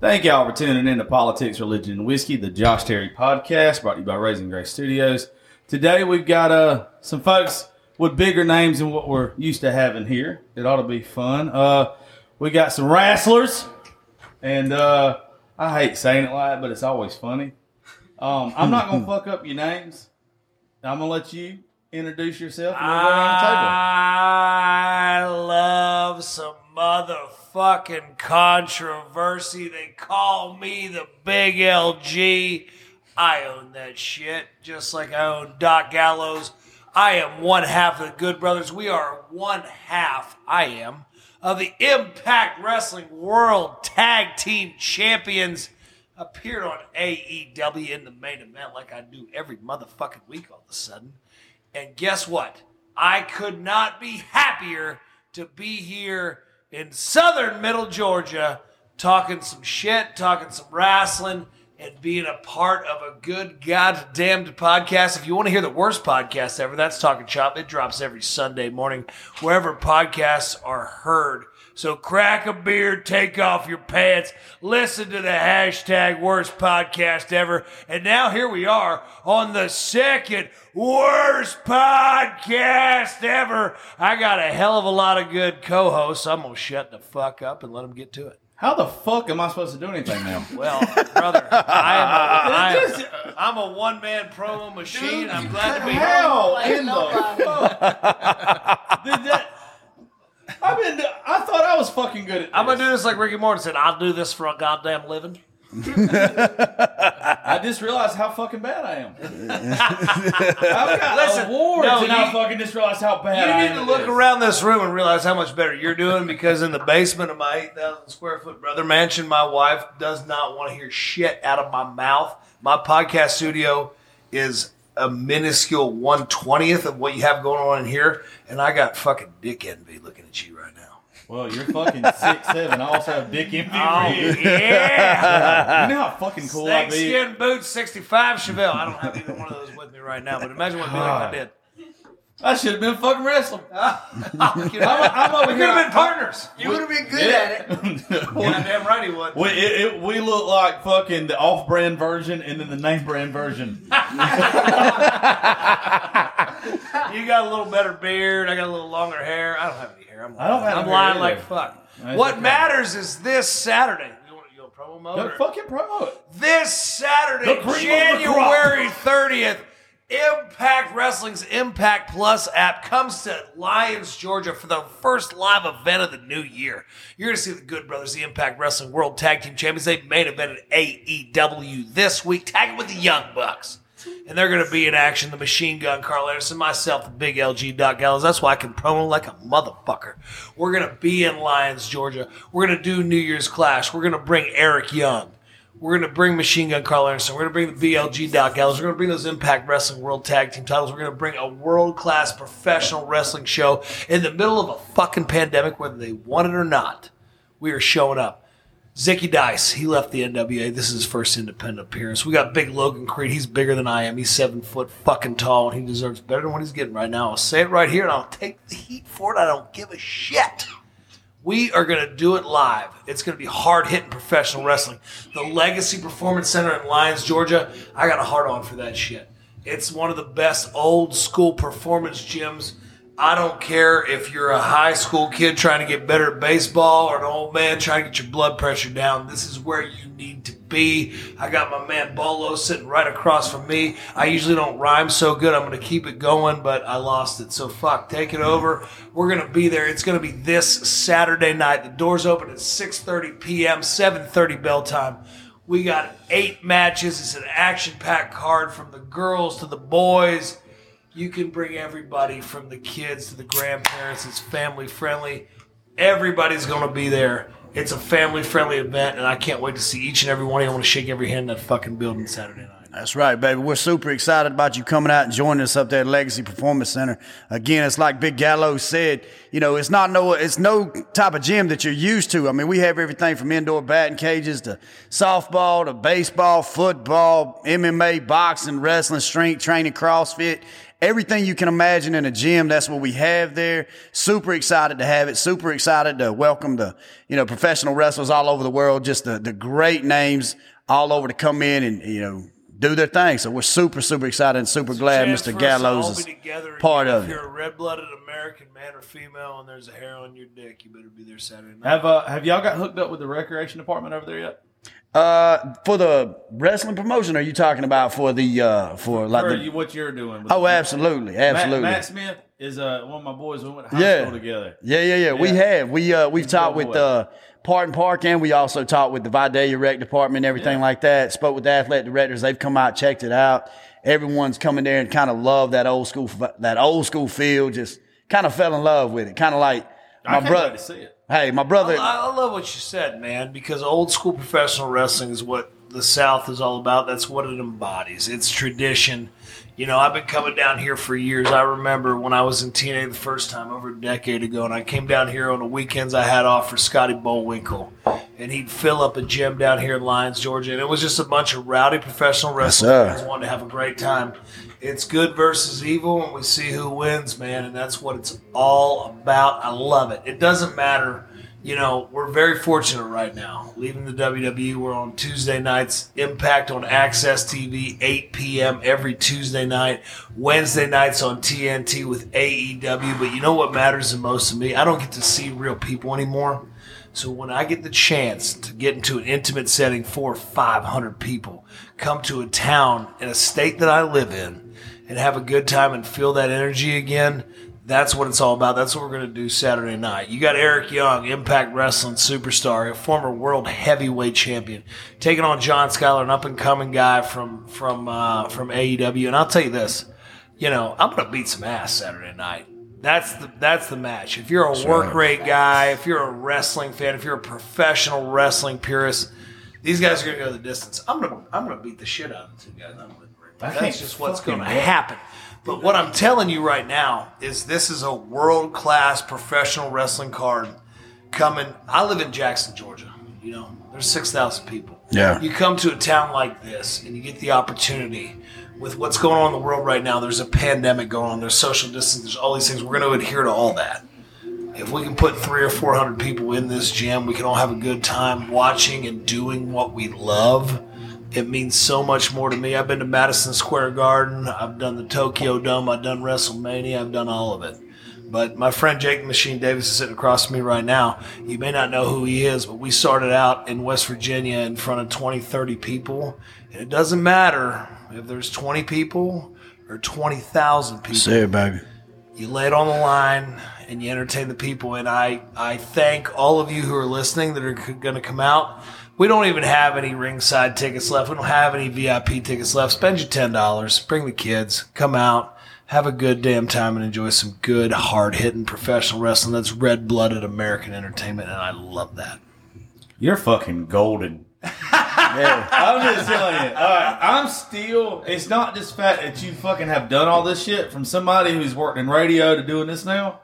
Thank y'all for tuning in to Politics, Religion, and Whiskey, the Josh Terry podcast, brought to you by Raising Grace Studios. Today we've got uh, some folks with bigger names than what we're used to having here. It ought to be fun. Uh, we got some wrestlers, and uh, I hate saying it like that, but it's always funny. Um, I'm not gonna fuck up your names. I'm gonna let you introduce yourself and we'll go around the table. I love some motherfucking controversy. They call me the big LG. I own that shit, just like I own Doc Gallows. I am one half of the Good Brothers. We are one half, I am, of the Impact Wrestling World Tag Team Champions. Appeared on AEW in the main event like I do every motherfucking week all of a sudden. And guess what? I could not be happier to be here in southern middle Georgia talking some shit, talking some wrestling, and being a part of a good goddamn podcast. If you want to hear the worst podcast ever, that's Talking Shop. It drops every Sunday morning wherever podcasts are heard. So crack a beer, take off your pants, listen to the hashtag worst podcast ever. And now here we are on the second worst podcast ever. I got a hell of a lot of good co-hosts. I'm going to shut the fuck up and let them get to it. How the fuck am I supposed to do anything now? Well, brother, I am a, I am, I'm a one man promo machine. I'm glad to be here. How in the fuck did that? I've been. I thought I was fucking good at. This. I'm gonna do this like Ricky Morton said. I'll do this for a goddamn living. I just realized how fucking bad I am. I've got Listen, awards, no, and I you- fucking just realized how bad You I need to at look this. around this room and realize how much better you're doing because in the basement of my 8,000 square foot brother mansion, my wife does not want to hear shit out of my mouth. My podcast studio is a minuscule 120th of what you have going on in here, and I got fucking dick envy looking at you right now. Well, you're fucking six seven. I also have dick envy. Oh, for you. yeah. You know how fucking cool I'd be. Snakeskin boots 65 Chevelle. I don't have either one of those with me right now, but imagine what it'd be like if I did. I should have been fucking wrestling. I'm, I'm over we could have been partners. You would have been good at it. Goddamn right he would. We, it, it, we look like fucking the off-brand version and then the name-brand version. You got a little better beard. I got a little longer hair. I don't have any hair. I'm, I don't have I'm lying either. like fuck. That's what okay. matters is this Saturday. You want, you want promo mode? Or- fucking promo it. This Saturday, The cream of the January 30th, Impact Wrestling's Impact Plus app comes to Lyons, Georgia for the first live event of the new year. You're going to see the Good Brothers, the Impact Wrestling World Tag Team Champions. They main event at AEW this week, tagging with the Young Bucks. And they're going to be in action. The Machine Gun, Karl Anderson, myself, the Big LG, Doc Gallows. That's why I can promo like a motherfucker. We're going to be in Lyons, Georgia. We're going to do New Year's Clash. We're going to bring Eric Young. We're going to bring Machine Gun Karl Anderson. We're going to bring the BLG Doc Gallows. We're going to bring those Impact Wrestling World Tag Team titles. We're going to bring a world class professional wrestling show in the middle of a fucking pandemic, whether they want it or not. We are showing up. Zicky Dice, he left the NWA. This is his first independent appearance. We got big Logan Creed. He's bigger than I am. He's seven foot fucking tall, and he deserves better than what he's getting right now. I'll say it right here, and I'll take the heat for it. I don't give a shit. We are going to do it live. It's going to be hard hitting professional wrestling. The Legacy Performance Center in Lyons, Georgia. I got a hard on for that shit. It's one of the best old school performance gyms. I don't care if you're a high school kid trying to get better at baseball or an old man trying to get your blood pressure down. This is where you need to be. I got my man Bolo sitting right across from me. I usually don't rhyme so good. I'm going to keep it going, but I lost it. So fuck, take it over. We're going to be there. It's going to be this Saturday night. The doors open at 6:30 p.m., 7:30 bell time. We got eight matches. It's an action-packed card from the girls to the boys. You can bring everybody from the kids to the grandparents. It's family friendly. Everybody's going to be there. It's a family friendly event, and I can't wait to see each and every one of you. I want to shake every hand in that fucking building Saturday night. That's right, baby. We're super excited about you coming out and joining us up there at Legacy Performance Center. Again, it's like Big Gallo said, you know, it's not no, it's no type of gym that you're used to. I mean, we have everything from indoor batting cages to softball to baseball, football, MMA, boxing, wrestling, strength training, CrossFit. Everything you can imagine in a gym. That's what we have there. Super excited to have it. Super excited to welcome the, you know, professional wrestlers all over the world. Just the, the great names all over to come in and, you know, do their thing. So we're super, super excited and super glad Mr. for us to Gallows is part again. of it. If you're a red-blooded American man or female, and there's a hair on your dick, you better be there Saturday night. Have uh, have y'all got hooked up with the recreation department over there yet? Uh, for the wrestling promotion, are you talking about for the, uh, for like the, you, what you're doing? with oh, the- absolutely. Matt, Absolutely. Matt Smith is uh, one of my boys. We went to high Yeah. school together. Yeah, yeah, yeah. We have. We uh we've talked with uh Parton Park and we also talked with the Vidalia Rec Department and everything Yeah. like that. Spoke with the athletic directors. They've come out, checked it out. Everyone's coming there and kind of love that old school that old school feel. Just kind of fell in love with it. Kind of like my brother. Hey, my brother. I, I love what you said, man, because old school professional wrestling is what the South is all about. That's what it embodies. It's tradition. You know, I've been coming down here for years. I remember when I was in TNA the first time over a decade ago, and I came down here on the weekends I had off for Scotty Bullwinkle. And he'd fill up a gym down here in Lyons, Georgia. And it was just a bunch of rowdy professional wrestlers fans wanting to have a great time. It's good versus evil, and we see who wins, man. And that's what it's all about. I love it. It doesn't matter you know, we're very fortunate right now. Leaving the WWE, we're on Tuesday nights. Impact on AXS TV, 8 p.m. every Tuesday night. Wednesday nights on TNT with AEW. But you know what matters the most to me? I don't get to see real people anymore. So when I get the chance to get into an intimate setting for 500 people, come to a town in a state that I live in, and have a good time and feel that energy again, that's what it's all about. That's what we're going to do Saturday night. You got Eric Young, Impact Wrestling superstar, a former world heavyweight champion, taking on John Schuyler, an up and coming guy from from uh, from AEW. And I'll tell you this, you know, I'm going to beat some ass Saturday night. That's the that's the match. If you're a work rate guy, if you're a wrestling fan, if you're a professional wrestling purist, these guys are going to go the distance. I'm gonna I'm gonna beat the shit out of the two guys. I'm gonna, that's just what's going to happen. But what I'm telling you right now is this is a world class professional wrestling card coming. I live in Jackson, Georgia. You know, there's six thousand people. Yeah. You come to a town like this and you get the opportunity with what's going on in the world right now. There's a pandemic going on. There's social distance. There's all these things. We're going to adhere to all that. If we can put three or four hundred people in this gym, we can all have a good time watching and doing what we love. It means so much more to me. I've been to Madison Square Garden. I've done the Tokyo Dome. I've done WrestleMania. I've done all of it. But my friend Jake Machine Davis is sitting across from me right now. You may not know who he is, but we started out in West Virginia in front of 20, 30 people. And it doesn't matter if there's 20 people or 20,000 people Say it, baby. you lay it on the line and you entertain the people and i i thank all of you who are listening that are going to come out we don't even have any ringside tickets left we don't have any vip tickets left spend your $10 bring the kids come out have a good damn time and enjoy some good hard-hitting professional wrestling that's red-blooded american entertainment and i love that You're fucking golden. Yeah. I'm just telling you. All right, I'm still. It's not just fact that you fucking have done all this shit from somebody who's worked in radio to doing this now.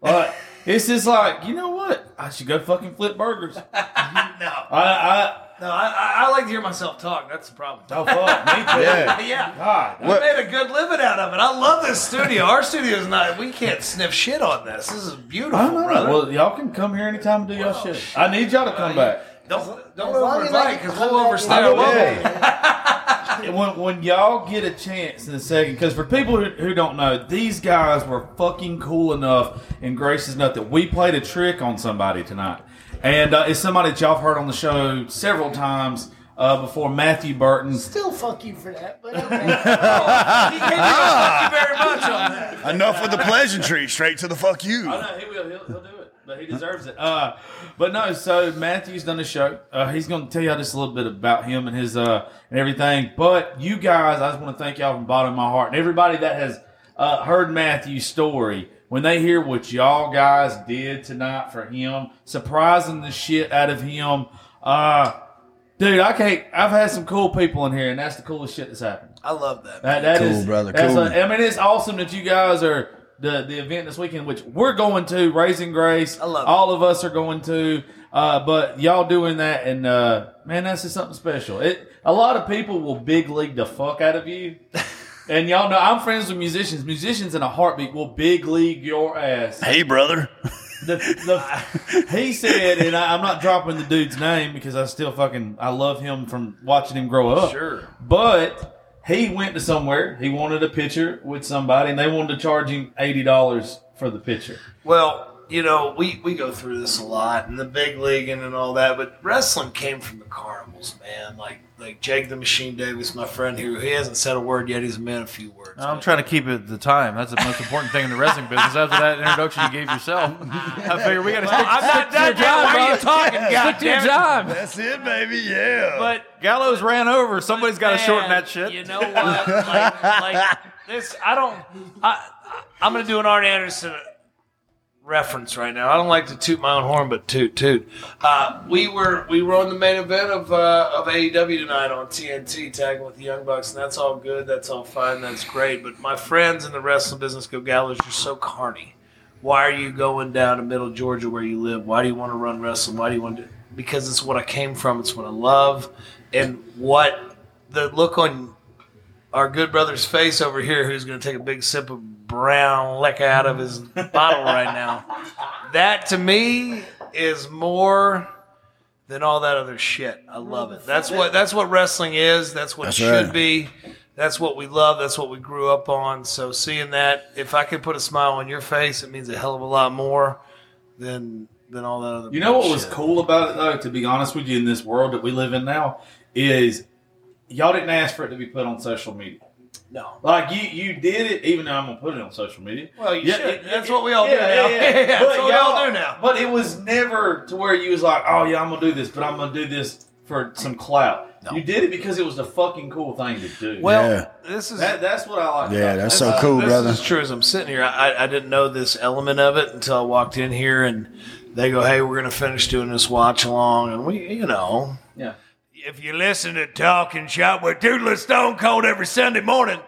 Like, it's just like you know what? I should go fucking flip burgers. no I, I no I, I, I like to hear myself talk that's the problem oh fuck me too. Yeah. yeah God, We made a good living out of it. I love this studio. Our studio is not. We can't sniff shit on this. This is beautiful, I know. brother. Well, y'all can come here anytime and do y'all shit. I need y'all to come back. don't don't As long as I overinvite because we'll overstay and- our I when, when y'all get a chance in a second, because for people who, who don't know, these guys were fucking cool enough and gracious enough that we played a trick on somebody tonight. And uh, it's somebody that y'all have heard on the show several times uh, before, Matthew Burton. Still fuck you for that, but okay. He gave you a thank you very much on that. Enough with the pleasantry. Straight to the fuck you. I know he will. He'll, he'll do it, but he deserves it. Uh, but no, so Matthew's done the show. Uh, he's going to tell y'all just a little bit about him and his uh and everything. But you guys, I just want to thank y'all from the bottom of my heart and everybody that has uh, heard Matthew's story. When they hear what y'all guys did tonight for him, surprising the shit out of him, uh, dude, I can't. I've had some cool people in here, and that's the coolest shit that's happened. I love that. That, that Cool, is- brother, that's cool. a- I mean, it's awesome that you guys are the the event this weekend, which we're going to. Raising Grace, I love it. all of us are going to. Uh, but y'all doing that, and uh, man, that's just something special. It a lot of people will big league the fuck out of you, And y'all know I'm friends with musicians. Musicians in a heartbeat will big league your ass. Hey, brother. The, the, he said, and I, I'm not dropping the dude's name because I still fucking I love him from watching him grow up. Sure. But he went to somewhere. He wanted a picture with somebody, and they wanted to charge him eighty dollars for the picture. Well, you know, we, we go through this a lot and the big league and, and all that, but wrestling came from the carnivals, man. Like like Jake the Machine Davis, my friend here, he hasn't said a word yet. He's meant a few words. I'm but- trying to keep it the time. That's the most important thing in the wrestling business. After that introduction you gave yourself, I figure we got to stick, I'm not stick to your done yet. job. Why are you brother. talking? God Stick to your damn job. That's it, baby. Yeah. But Gallows ran over. Somebody's got to shorten that shit. You know what? like, like this, I don't. I, I'm going to do an Arn Anderson reference right now. I don't like to toot my own horn, but toot toot. Uh, we were we were on the main event of uh, of AEW tonight on TNT, tagging with the Young Bucks, and that's all good. That's all fine. That's great. But my friends in the wrestling business go, Gallows, you're so carny. Why are you going down to Middle Georgia where you live? Why do you want to run wrestling? Why do you want to? Because it's what I came from. It's what I love, and what the look on our good brother's face over here, who's going to take a big sip of brown liquor out of his bottle right now. That to me is more than all that other shit. I love it. That's what that's what wrestling is. That's what That's it should right. be. That's what we love. That's what we grew up on. So seeing that, if I could put a smile on your face, it means a hell of a lot more than than all that other. You know what was bullshit. cool about it though? To be honest with you, in this world that we live in now, is y'all didn't ask for it to be put on social media. No. Like you, you did it, even though I'm gonna put it on social media. Well, you Yeah, should. it- That's it- what we all do yeah, now. yeah, yeah. That's But what we all y'all- do now. But it was never to where you was like, oh yeah, I'm gonna do this, but I'm gonna do this for some clout. You did it because it was the fucking cool thing to do. Well, Yeah. this is that, that's what I like. Yeah, about that's so cool, this brother. is true. As I'm sitting here, I, I didn't know this element of it until I walked in here, and they go, "Hey, we're going to finish doing this watch along," and we, you know, Yeah. If you listen to Talking Shop with Toothless Stone Cold every Sunday morning,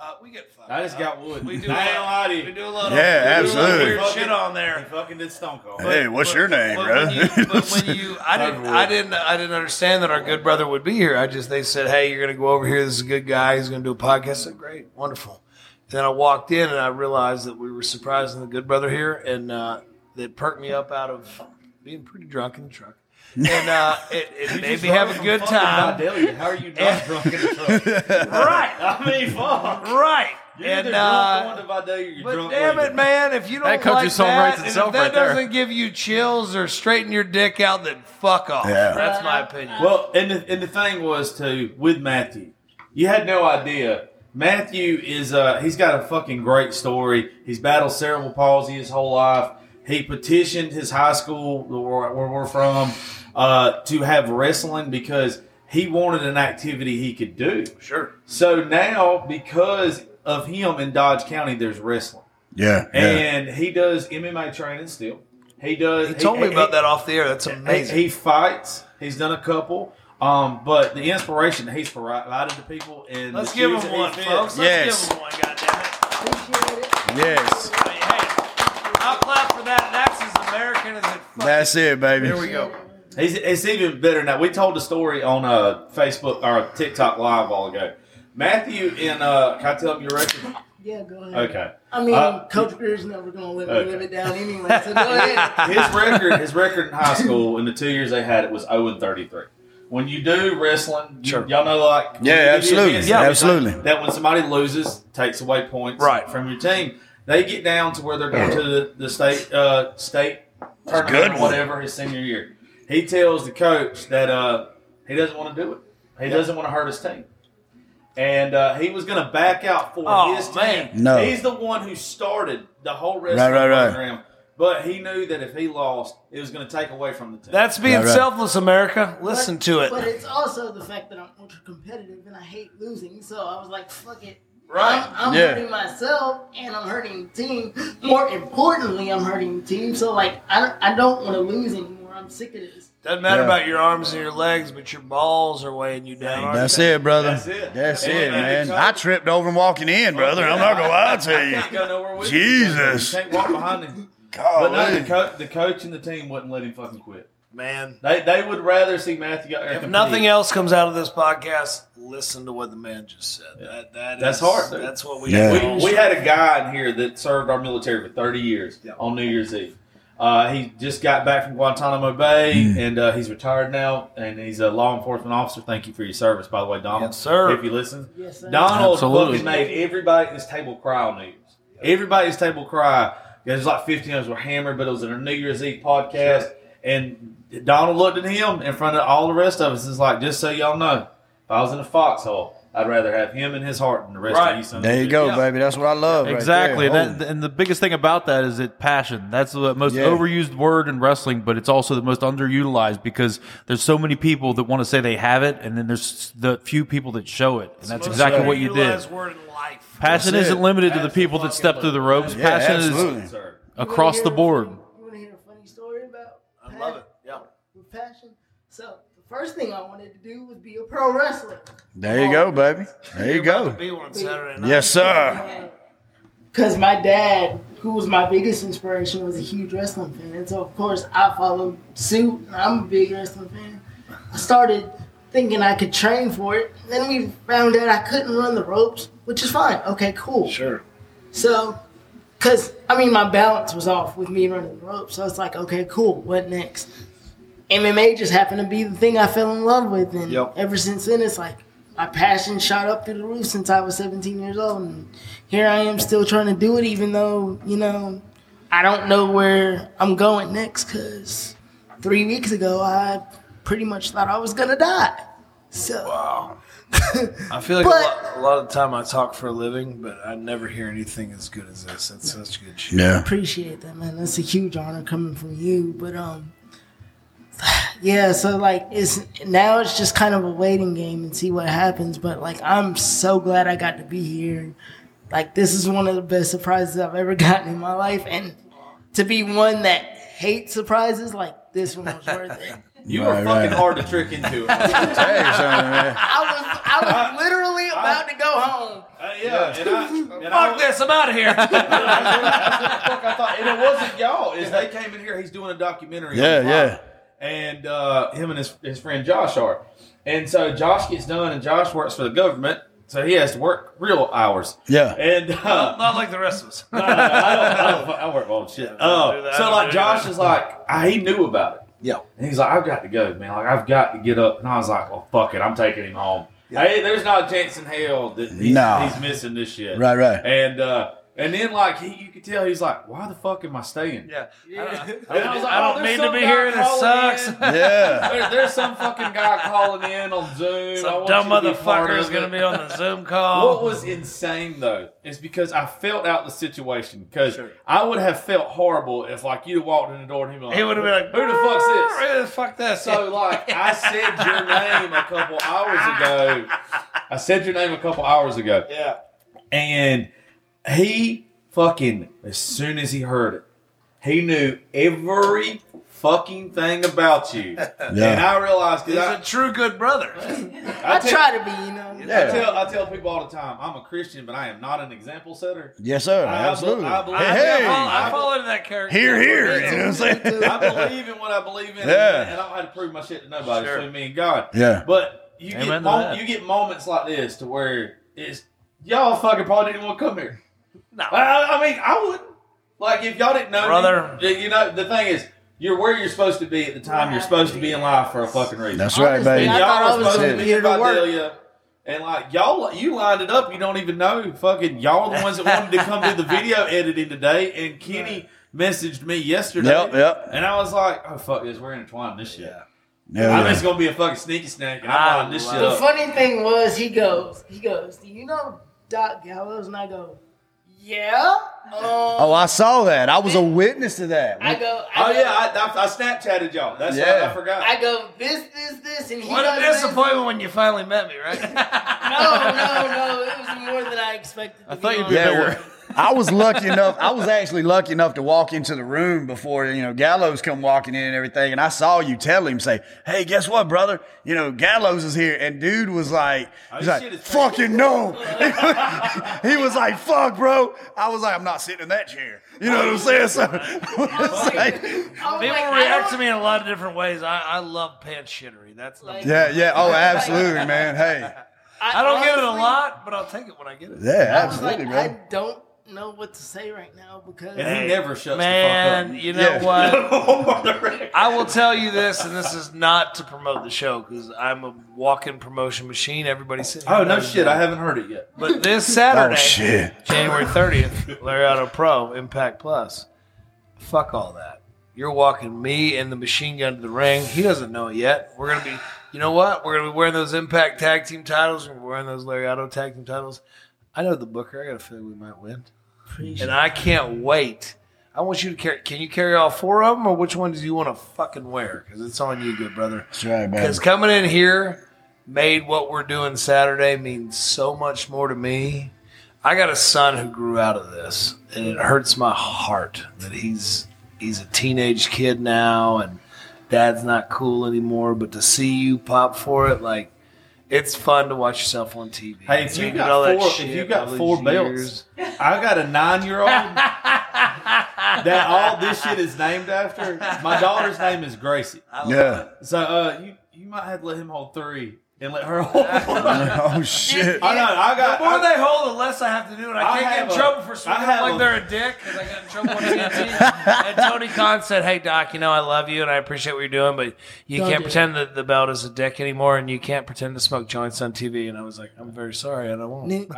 uh, we get fucked. I just got wood. We do. I ain't a lot- lie We do a lot. Yeah, of, we do a lot of absolutely. Weird shit on He there. fucking did Stone Cold. Hey, what's your name, But bro? when you, but when you, I didn't, I didn't, I didn't understand that our good brother would be here. I just, they said, "Hey, you're going to go over here. This is a good guy. He's going to do a podcast." I said, "Great, wonderful." Then I walked in and I realized that we were surprising the good brother here, and uh, that perked me up out of being pretty drunk in the truck, and uh, it, it made me have a good time. Vidalia. How are you not drunk in the truck? Right, I mean, fuck. right, You're and uh, drunk going to Vidalia, you're But drunk damn leaving. it, man! If you don't That country like song that, writes and itself if that right there. doesn't give you chills or straighten your dick out, then fuck off. Yeah. That's my opinion. Well, and the, and the thing was too with Matthew, you had no idea. Matthew is uh he's got a fucking great story. He's battled cerebral palsy his whole life. He petitioned his high school where, where we're from uh, to have wrestling because he wanted an activity he could do. sure. So now, because of him in Dodge County, there's wrestling, Yeah, yeah. and he does MMA training still. He does. He told me about that off the air. That's amazing. He, fights. He's done a couple. Um, but the inspiration that he's provided to people and Let's give him one, fits- folks. Let's Yes. give him one, goddammit. Yes. I mean, hey, I'll clap for that. That's as American as it That's it, baby. Here we go. He's it's even better than that. We told the story on uh, Facebook or TikTok live all while ago. Matthew in uh, can I tell him your record? Yeah, go ahead. Okay. I mean, Uh, Coach Greer's never going to let me Okay. live it down anyway, so go ahead. his record, his record in high school in the two years they had it was zero and thirty three. When you do wrestling, you- Sure. y'all know like Yeah, when you do absolutely. events, Yeah, absolutely. That when somebody loses, takes away points Right. from your team. They get down to where they're going to the, the state uh, state tournament good or whatever his senior year. He tells the coach that uh, he doesn't want to do it. He doesn't want to hurt his team. And uh, he was going to back out for Oh, his team. man. No. He's the one who started the whole wrestling Right, right, right. program. But he knew that if he lost, it was going to take away from the team. That's being Right, right. selfless, America. Listen But- to it. But it's also the fact that I'm ultra competitive and I hate losing, so I was like, fuck it. Right. I'm, I'm Yeah. hurting myself and I'm hurting the team. More importantly, I'm hurting the team. So, like, I don't, I don't want to lose anymore. I'm sick of this. Doesn't matter Yeah. about your arms and your legs, but your balls are weighing you down. aren't That's they? it, brother. That's it. That's And- it, and man. I tripped over him walking in, oh, brother. I'm not gonna lie to I you. can't go nowhere with. Jesus. You can't walk behind him. But no, the, co- the coach and the team wouldn't let him fucking quit. Man. They, they would rather see Matthew If compete. nothing else comes out of this podcast, listen to what the man just said. That, that That's is- hard, dude. That's what we Yeah. We, we had a guy in here that served our military for 30 years Yeah. on New Year's Eve. Uh, he just got back from Guantanamo Bay and uh, he's retired now and he's a law enforcement officer. Thank you for your service, by the way, Donald. Yes, sir. If you listen, Yes, sir. Donald Absolutely. fucking made everybody at this table cry on New Year's. Everybody at this table cry. There's like 15 of us were hammered, but it was in a New Year's Eve podcast. And Donald looked at him in front of all the rest of us. It's like, just so y'all know, if I was in a foxhole, I'd rather have him in his heart than the rest Right. of you. sons There you go, Yeah. baby. That's what I love. right Exactly, there. and, that, and the biggest thing about that is it passion. That's the most Yeah. overused word in wrestling, but it's also the most underutilized because there's so many people that want to say they have it, and then there's the few people that show it, and that's Most exactly what you did. utilized word in life. Passion That's isn't it. limited to the people that step through the ropes. Yeah, Passion absolutely. is across the board. You want to hear a funny story about? I love it. Yeah. With passion. So the first thing I wanted to do was be a pro wrestler. There you go, baby. There you go. be one Saturday night. Yes, sir. Because my dad, who was my biggest inspiration, was a huge wrestling fan. And so, of course, I followed suit. I'm a big wrestling fan. I started thinking I could train for it. Then we found out I couldn't run the ropes, which is fine. Okay, cool. Sure. So, because, I mean, my balance was off with me running the ropes. So it's like, okay, cool. What next? MMA just happened to be the thing I fell in love with. And Yep. ever since then, it's like my passion shot up through the roof since I was 17 years old. And here I am still trying to do it, even though, you know, I don't know where I'm going next because three weeks ago, I pretty much thought I was going to die. So, Wow. I feel like But- a, lot, a lot of the time I talk for a living, but I never hear anything as good as this. That's such good shit. Yeah. appreciate that, man. That's a huge honor coming from you. But um, yeah. So like, it's now it's just kind of a waiting game and see what happens. But like, I'm so glad I got to be here. Like, this is one of the best surprises I've ever gotten in my life, and to be one that hates surprises, like this one was worth it. You Right, were fucking right. hard to trick into it. Uh, Tell you. I was I was literally about to go home. yeah, and I, and Fuck this! I'm out of here. That's what the fuck I thought. And it wasn't y'all. Is they came in here. He's doing a documentary. Yeah, on yeah. Fox. And uh, him and his, his friend Josh are. And so Josh gets done, and Josh works for the government, so he has to work real hours. Yeah. And uh, Not like the rest of us. no, no, no, I, don't, I, don't, I work all shit. do Uh, so like Josh is like, I, he knew about it. Yeah. And he's like, I've got to go, man. Like, I've got to get up. And I was like, well, fuck it. I'm taking him home. Hey, there's not a chance in hell that he's, No. he's missing this shit. Right, right. And uh, and then like he, you could tell he's like, why the fuck am I staying? Yeah. And I was like, I oh, don't there's mean to be here. This calling sucks. in. Yeah. There, there's some fucking guy calling in on Zoom. I Some dumb you to be part motherfucker is going to be on the Zoom call. What was insane though is because I felt out the situation because Sure. I would have felt horrible if like you'd have walked in the door and he'd be like, he would have been like, "Who the fuck's this?" Who the fuck this? So like I said your name a couple hours ago. I said your name a couple hours ago, yeah. and he fucking as soon as he heard it, he knew every fucking thing about you. And I realized He's because a true good brother. I, I I, tell, try to be, you know. I Yeah. tell I tell people all the time I'm a Christian, but I am not an example setter. Yes, sir. I- I Absolutely. bel- I believe- Hey, I, hey. fall, I fall into that character. Here, here. You know what I'm saying? I believe in what I believe in, Yeah. and I don't have to prove my shit to nobody. Sure. Between me and God. Yeah. But you Amen get mom- you get moments like this to where it's y'all fucking probably didn't want to come here. No. I, I mean, I wouldn't. Like if y'all didn't know, me, Brother. you know the thing is. You're where you're supposed to be at the time you're supposed to be in life for a fucking reason. That's right, Honestly, baby. and y'all thought I were was supposed gonna be be here in to work. Vidalia. And like y'all, you lined it up. You don't even know. Fucking y'all are the ones that wanted to come do the video editing today. And Kenny messaged me yesterday. Yep, yep. And I was like, oh fuck this, we're intertwined this shit. Yeah. Yeah, I'm yeah. just gonna be a fucking sneaky snake, and I I'm lining this shit The up. funny thing was, he goes, he goes, do you know Doc Gallows? And I go, yeah. Um, Oh, I saw that. I was a witness to that. I go, I Oh go, yeah, I, I, I Snapchatted y'all. That's Yeah. yeah. I forgot. I go, this, this, this, and he What goes, a this. disappointment when you finally met me, right? No, no, no. It was more than I expected. To I thought you'd be Yeah, bigger. Well, I was lucky enough. I was actually lucky enough to walk into the room before you know Gallows come walking in and everything, and I saw you tell him say, "Hey, guess what, brother? You know Gallows is here." And dude was like, oh, he's Oh, like, "Fucking no!" he was like, "Fuck, bro." I was like, "I'm not sitting in that chair." You know what I'm saying? So, like, People like, react to me in a lot of different ways. I, I love pants shittery. That's Like- yeah, yeah. Oh, absolutely, man. Hey, I don't get it a lot, but I'll take it when I get it. Yeah, I was like, absolutely, I don't know what to say right now because And he never shuts Man, the fuck you know Yeah. what? I will tell you this, and this is not to promote the show because I'm a walk-in promotion machine. Everybody sitting Oh no shit! I haven't heard it yet. But this Saturday, Oh, shit. January 30th, Lariato Pro Impact Plus. Fuck all that. You're walking me and the machine gun to the ring. He doesn't know it yet. We're gonna be, you know what? We're gonna be wearing those Impact Tag Team titles. We're wearing those Lariato Tag Team titles. I know the Booker. I got a feeling we might win, Appreciate and I can't wait. I want you to carry. Can you carry all four of them, or which ones do you want to fucking wear? Because it's on you, good brother. That's right, man. Because coming in here made what we're doing Saturday mean so much more to me. I got a son who grew out of this, and it hurts my heart that he's he's a teenage kid now, and dad's not cool anymore. But to see you pop for it, like it's fun to watch yourself on TV. Hey, if you Seeing got all that four- if you got four these belts, years. I got a nine-year-old that all this shit is named after. My daughter's name is Gracie. Yeah. So uh, you you might have to let him hold three and let her hold one. Oh shit. I know. I got. The more I- they hold, the less I have to do, and I I can't get have in a- trouble for I swinging like a- they're a dick because I got in trouble on TNT. and Tony Khan said, "Hey Doc, you know I love you and I appreciate what you're doing, but you Don't can't do pretend that the belt is a dick anymore, and you can't pretend to smoke joints on TV." And I was like, "I'm very sorry, and I won't." it. full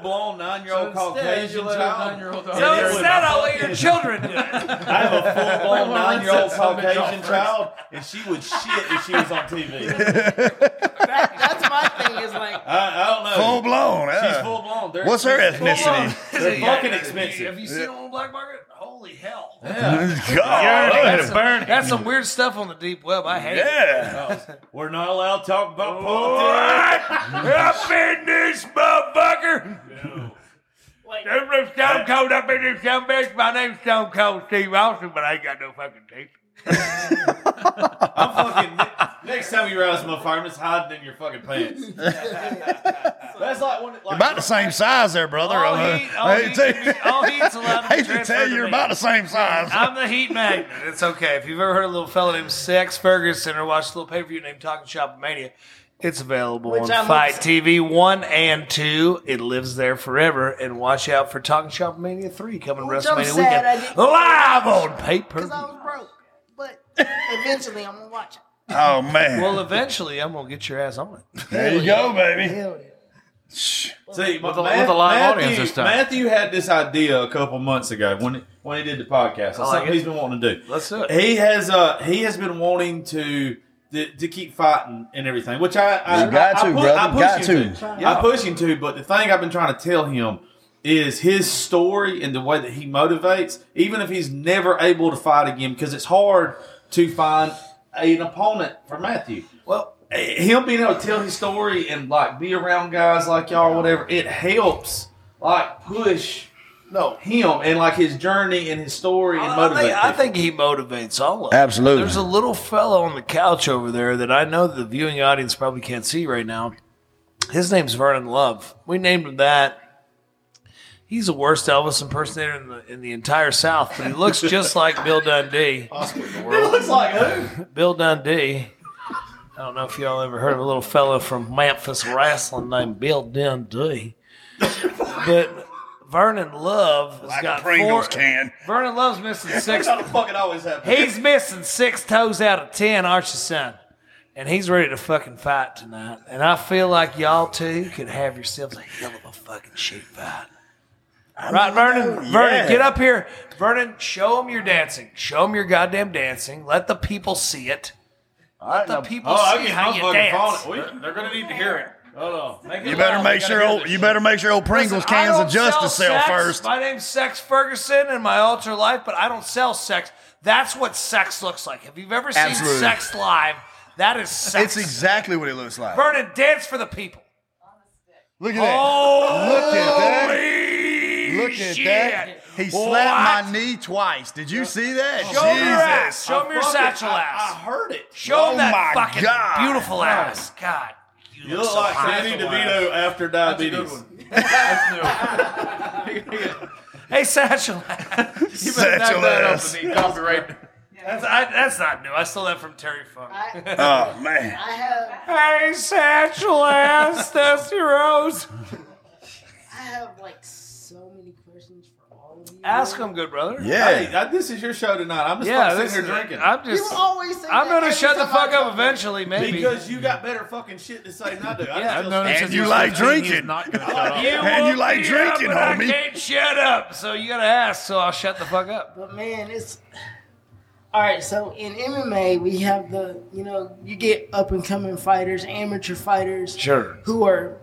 blown nine year old So instead, Caucasian you let a child. nine-year-old And dog- So it was instead, a I'll let your children do it. I have a full blown nine year old let's set some bitch off Caucasian child, and she would shit if she was on TV. That, that's my thing. Is like I, I don't know. Full blown. She's full blown. They're What's her ethnicity? They're Yeah, fucking expensive. Have you seen them on the black market? Holy hell! God. That's some, that's some weird stuff on the deep web. I hate it. Oh, we're not allowed to talk about politics. Up in this motherfucker! like Stone Cold up in this dumb bitch. My name's Stone Cold Steve Austin, but I ain't got no fucking teeth. I'm fucking. Next time you rouse my fire, I'm just hiding in your fucking pants. That's like when. Like, About the same size there, brother. All Uh, heat, all I hate heat to can be- all heat's allowed I hate to tell you, you're about the same size. I'm the heat magnet. It's okay. If you've ever heard a little fella named Sex Ferguson or watched a little pay per view named Talking Shop Mania, it's available Which on I'm Fight obs- TV 1 and 2. It lives there forever. And watch out for Talking Shop Mania 3 coming Which I'm WrestleMania sad weekend. Live on pay per because I was broke, but eventually I'm gonna watch it. Oh man. Well, eventually, I'm going to get your ass on it. there you go, baby. Hell yeah. See, With a- Ma- with a live Matthew, audience this time. Matthew had this idea a couple months ago when he, when he did the podcast. That's like something it. he's been wanting to do. Let's do it. He has uh he has been wanting to to, to keep fighting and everything, which I I, You got I, to, I, pu- brother. I push Got him to. to. I push him to, but the thing I've been trying to tell him is his story and the way that he motivates, even if he's never able to fight again, because it's hard to find an opponent for Matthew. Well, Him being able to tell his story and like be around guys like y'all or whatever, it helps like push no. him and like his journey and his story and I motivate. think, I think he motivates all of them. Absolutely. There's a little fellow on the couch over there that I know the viewing audience probably can't see right now. His name's Vernon Love. We named him that. He's the worst Elvis impersonator in the in the entire South, but he looks just like Bill Dundee. it looks like who? Bill Dundee. I don't know if y'all ever heard of a little fellow from Memphis wrestling named Bill Dundee, but Vernon Love has Like got a Pringles four. can. Vernon Love's missing six That's how the fucking always happens. He's missing six toes out of ten, Archie's son. And he's ready to fucking fight tonight. And I feel like y'all two could have yourselves a hell of a fucking shit fight. Right, Vernon? Oh, Vernon, yeah. get up here. Vernon, show them your dancing. Show them your goddamn dancing. Let the people see it. Let the people Oh, see get how you fucking dance. falling. We- They're gonna need to hear it. Hold on. Make it You better loud. make We sure old, you better make sure old Pringles Listen, cans don't adjust sell sex. first. My name's Sex Ferguson in my alter life, but I don't sell sex. That's what sex looks like. Have you've ever seen Absolutely. sex live, that is sex. It's exactly what it looks like. Vernon, dance for the people. Look at that. Oh, Look at that. Holy Look at shit. that. He slapped What? my knee twice. Did you see that? Show him your ass. Jesus. Show him your Fucking- satchel I, I heard it. Show oh him Oh that my fucking God. beautiful ass. God, you, You look, look so like hot. Danny DeVito after diabetes. That's new. hey, satchel ass. You better knock Satchel that ass. off the knee. Copyright. That's, I, that's not new. I stole that from Terry Funk. I, Oh man. I have hey, satchel ass, Dusty Rhodes. I have like so many questions for all of you. Ask him, good brother. Yeah. Hey, uh, this is your show tonight. I'm just Yeah, fucking this sitting is, here drinking. I'm just. You always say I'm that gonna every shut the time I fuck up come. eventually, maybe. because you got better fucking shit to say than I do. I Yeah, just I've feel known him. And since you he was like 15. He's drinking. not gonna shut up. You And you woke like me drinking, but homie. I can't shut up, so you gotta ask. So I'll shut the fuck up. But man, it's all right. So in MMA, we have the you know you get up and coming fighters, amateur fighters, Sure. who are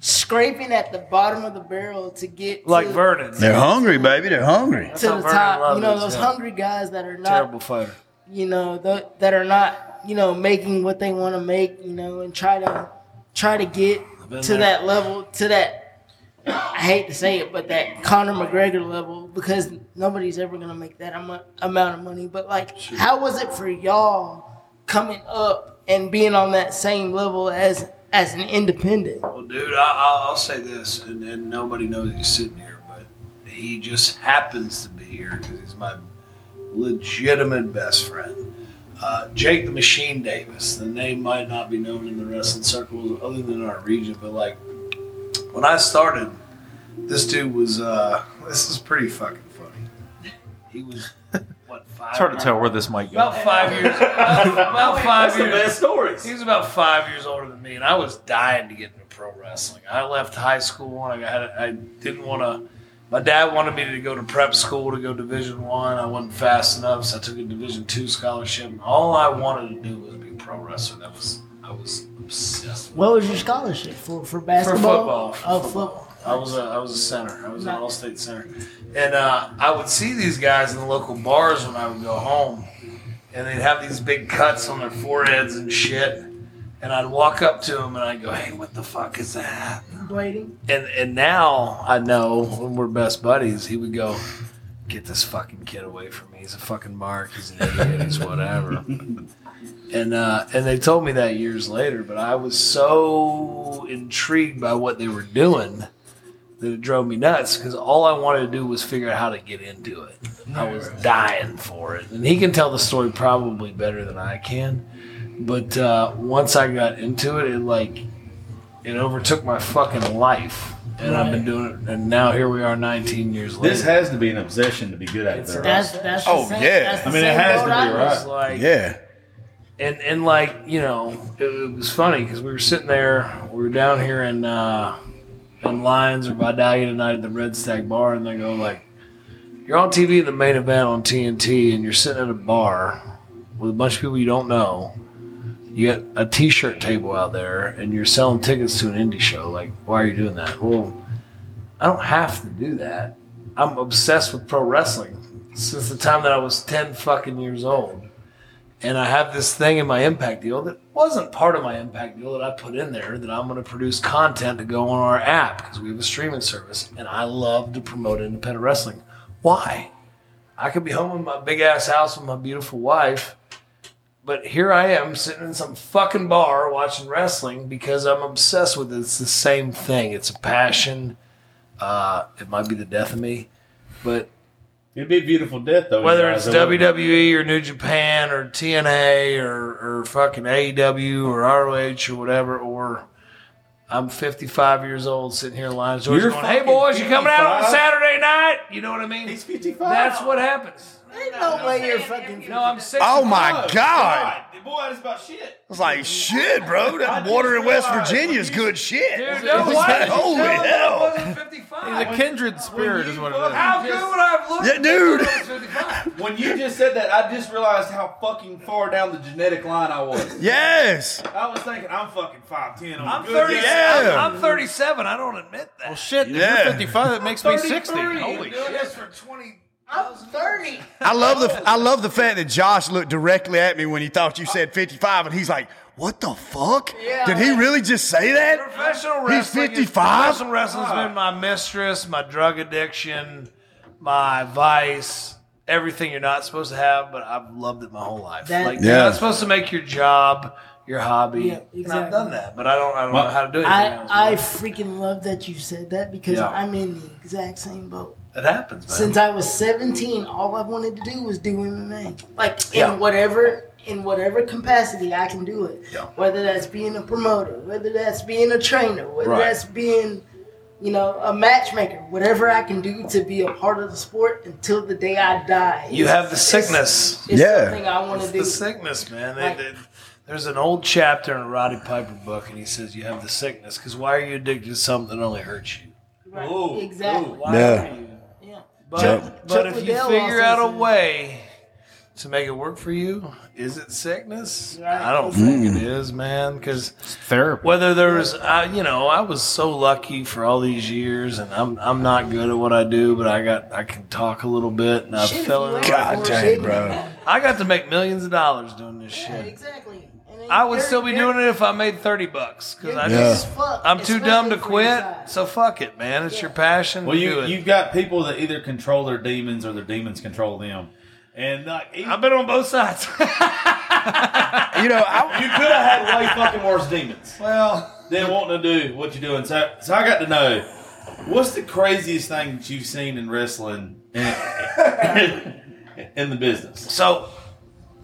scraping at the bottom of the barrel to get Like to, Vernon, They're hungry, baby. They're hungry. to the Vernon top. You know those yeah. hungry guys that are not terrible fighter. you know th- that are not you know making what they want to make you know and try to try to get to there. that level to that I hate to say it but that Conor McGregor level because nobody's ever gonna make that am- amount of money but like how was it for y'all coming up and being on that same level as as an independent Well, dude, I, I'll, I'll say this, and, and nobody knows he's sitting here, but he just happens to be here because he's my legitimate best friend. Uh, Jake the Machine Davis. The name might not be known in the wrestling circles other than our region, but like when I started, this dude was. Uh, this is pretty fucking funny. He was what five? It's hard to tell where this might go. About five years. About, about five That's the years. best stories. He was about five years older than me, and I was dying to get into pro wrestling. I left high school and I got I didn't want to. My dad wanted me to go to prep school to go Division One. I. wasn't fast enough, so I took a Division Two scholarship. And all I wanted to do was be a pro wrestler. That was I was obsessed. with what was your scholarship for for basketball For football, for oh football. football I was a I was a center. I was an all state center, and uh, I would see these guys in the local bars when I would go home, and they'd have these big cuts on their foreheads and shit. And I'd walk up to them and I'd go, "Hey, what the fuck is that?" blading And and now I know when we're best buddies, he would go, "Get this fucking kid away from me. He's a fucking mark. He's an idiot. He's whatever." and uh, and they told me that years later, but I was so intrigued by what they were doing that it drove me nuts because all I wanted to do was figure out how to get into it. I was dying for it, and he can tell the story probably better than I can. But uh, once I got into it, it like it overtook my fucking life, and I've been doing it, and now here we are, 19 years later. This has to be an obsession to be good at it. though, right? that's that's Oh, same, yeah. that's I mean, it has to be, right? It's like Yeah. and and like you know, it, it was funny because we were sitting there, we were down here in uh, in Lyons or Vidalia tonight at the Red Stack Bar, and they go like, "You're on TV in the main event on TNT, and you're sitting at a bar with a bunch of people you don't know. You got a T-shirt table out there, and you're selling tickets to an indie show. Like, why are you doing that? Well, I don't have to do that. I'm obsessed with pro wrestling since the time that I was ten fucking years old." and I have this thing in my impact deal that wasn't part of my impact deal that I put in there that I'm going to produce content to go on our app because we have a streaming service and I love to promote independent wrestling. Why? I could be home in my big ass house with my beautiful wife, but here I am sitting in some fucking bar watching wrestling because I'm obsessed with it. It's the same thing. It's a passion. Uh, it might be the death of me, but It'd be a beautiful death though. whether it's guys, I wouldn't- WWE or New Japan or TNA or, or fucking AEW or ROH or whatever, or I'm 55 years old sitting here in Lyons Georgia You're going, hey boys, you coming out on 55? Saturday night? You know what I mean? He's 55. That's what happens. Ain't no way you're fucking. No, I'm 65. Oh my God. Boy, that's about shit. It's like shit, bro. That water in West Virginia is good shit. Dude, It's no, why like, did you holy tell me that I hell. wasn't 55? He's a kindred spirit, is what it is. How good would I have looked? Yeah, if dude. I was 55? When you just said that, I just realized how fucking far down the genetic line I was. Yes. I was thinking I'm fucking five ten. I'm good 30. Yeah. I'm, I'm 37. I don't admit that. Well, shit, if Yeah. you're 55, that makes me 60. 33. Holy shit. this for 20. I'm 30. I love the I love the fact that Josh looked directly at me when he thought you said 55 and he's like, "What the fuck? Yeah. Did he really just say that?" Professional He's wrestling. is- 55? Professional wrestling's been my mistress, my drug addiction, my vice, everything you're not supposed to have, but I've loved it my whole life. That- like Yeah. you're not supposed to make your job your hobby. Yeah, And I've exactly. done that, but I don't I don't know how to do it. I I freaking love that you said that because Yeah. I'm in the exact same boat. It happens, man. Since I was 17, all I wanted to do was do MMA. Like in Yeah. whatever in whatever capacity I can do it. Yeah. Whether that's being a promoter, whether that's being a trainer, whether Right. that's being, you know, a matchmaker, whatever I can do to be a part of the sport until the day I die. you It's- have the sickness. It's Yeah. something I want to It's do. the sickness, man. They, Like- they- there's an old chapter in a Roddy Piper book, and he says you have the sickness because why are you addicted to something that only hurts you? Right. Ooh, exactly. ooh. Why Yeah. are you? Yeah. But, Chuck- but Chuck if you figure out a said- way to make it work for you, is it sickness? Right. I don't think it hmm. is, man. Because Therapy. whether there was, I, you know, I was so lucky for all these years, and I'm I'm not good at what I do, but I got I can talk a little bit, and I Shit, if fell in. God for dang, bro. I got to make millions of dollars doing this Yeah, shit. exactly. And then I would still be doing it if I made thirty bucks because I Yeah. just Fuck, I'm too dumb to especially for quit. size. So fuck it, man. It's your passion. Well, do you it. you've got people that either control their demons or their demons control them, and like uh, even- I've been on both sides. You know, I, you could have had way fucking worse demons well, than wanting to do what you're doing. So, so I got to know what's the craziest thing that you've seen in wrestling in, in the business. so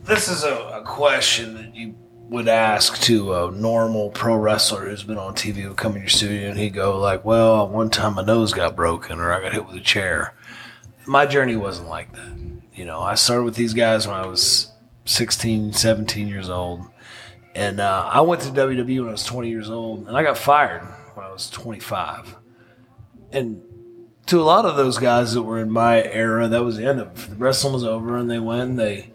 this is a, a question that you would ask to a normal pro wrestler who's been on TV would come in your studio and he'd go like, "Well, one time my nose got broken or I got hit with a chair." My journey wasn't like that. You know, I started with these guys when I was 16, 17 years old. And uh, I went to WWE when I was 20 years old, and I got fired when I was 25. And to a lot of those guys that were in my era, that was the end of it. The wrestling was over, and they went, they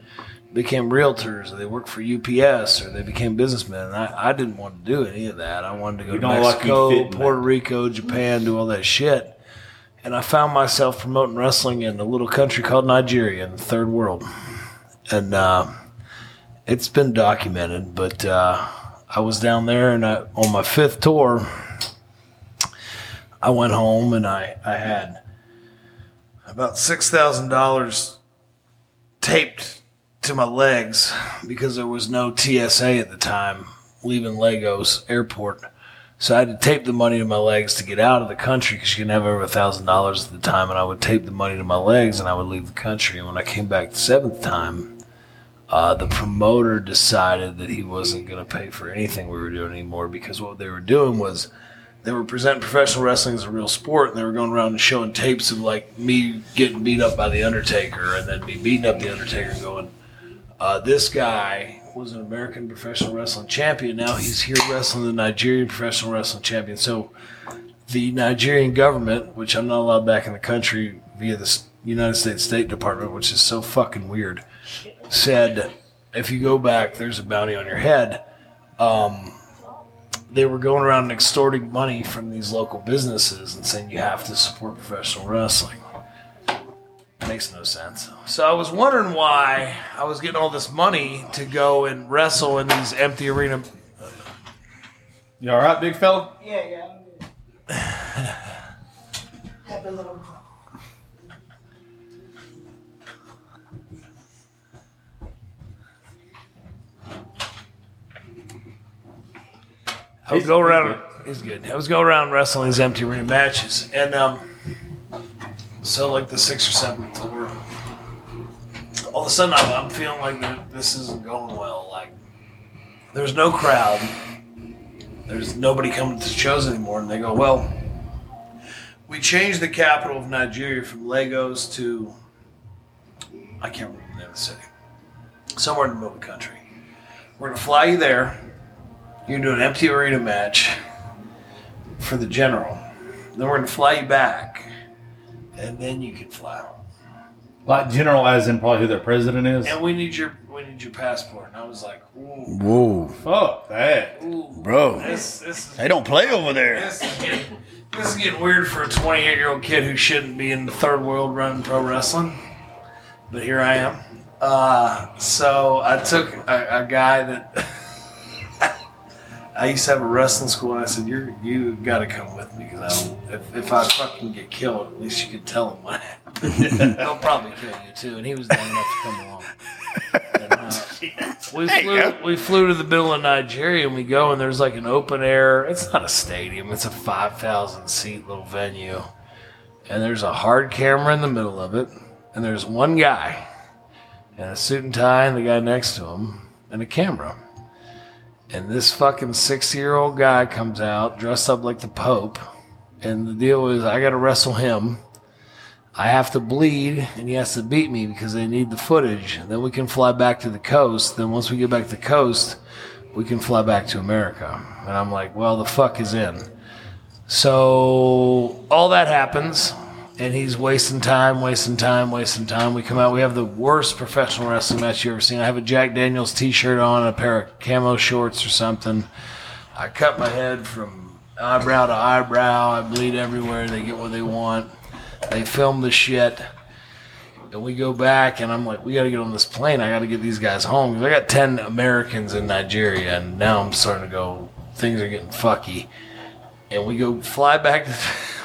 became realtors, or they worked for UPS, or they became businessmen. And I, I didn't want to do any of that. I wanted to go You to like Mexico, Puerto. Rico, Japan, do all that shit. And I found myself promoting wrestling in a little country called Nigeria in the third world. And uh, it's been documented, but uh, I was down there and I, on my fifth tour, I went home and I, I had about $6,000 taped to my legs because there was no TSA at the time leaving Lagos airport. So I had to tape the money to my legs to get out of the country because you can have over a thousand dollars at the time, and I would tape the money to my legs and I would leave the country. And when I came back the seventh time, uh, the promoter decided that he wasn't going to pay for anything we were doing anymore because what they were doing was they were presenting professional wrestling as a real sport, and they were going around and showing tapes of like me getting beat up by the Undertaker, and then me beating up the Undertaker, going, uh, "This guy was an American professional wrestling champion. Now he's here wrestling the Nigerian professional wrestling champion." So the Nigerian government, which I'm not allowed back in the country via the United States State Department, which is so fucking weird, said if you go back, there's a bounty on your head. Um, they were going around and extorting money from these local businesses and saying you have to support professional wrestling. Makes no sense. So I was wondering why I was getting all this money to go and wrestle in these empty arena. You all right, big fella? Yeah, yeah, I'm good. Have a little- I was go around. He's good. I was go around wrestling these empty arena matches, and um, so like the six or seven tour, all of a sudden I'm, I'm feeling like this isn't going well. Like there's no crowd, there's nobody coming to shows anymore, and they go, well, we changed the capital of Nigeria from Lagos to I can't remember the name of the city, somewhere in the middle of the country. We're gonna fly you there. You can do an empty arena match for the general. Then we're going to fly you back, and then you can fly home. Like general, as in probably who their president is. And we need your we need your passport. And I was like, ooh, whoa, Fuck that. ooh, bro, this this is, they don't play over there. this is getting this is getting weird for a 28 year old kid who shouldn't be in the third world running pro wrestling. But here I am. Uh, so I took a, a guy that I used to have a wrestling school, and I said, "You you got to come with me because if if I fucking get killed, at least you can tell him what happened. They'll probably kill you too." And he was dumb enough to come along. And, uh, we flew we flew to the middle of Nigeria, and we go, and there's like an open air. It's not a stadium; it's a five thousand seat little venue. and there's a hard camera in the middle of it, and there's one guy in a suit and tie, and the guy next to him, and a camera. And this fucking 60 year old guy comes out dressed up like the Pope. And the deal is, I got to wrestle him. I have to bleed, and he has to beat me because they need the footage. Then we can fly back to the coast. Then once we get back to the coast, we can fly back to America. And I'm like, well, the fuck is in. So all that happens, and he's wasting time, wasting time, wasting time. We come out, we have the worst professional wrestling match you ever seen. I have a Jack Daniels t-shirt on, a pair of camo shorts or something. I cut my head from eyebrow to eyebrow. I bleed everywhere. They get what they want. They film the shit. And we go back, and I'm like, we got to get on this plane. I got to get these guys home. I got 10 Americans in Nigeria, and now I'm starting to go, things are getting fucky. And we go fly back to,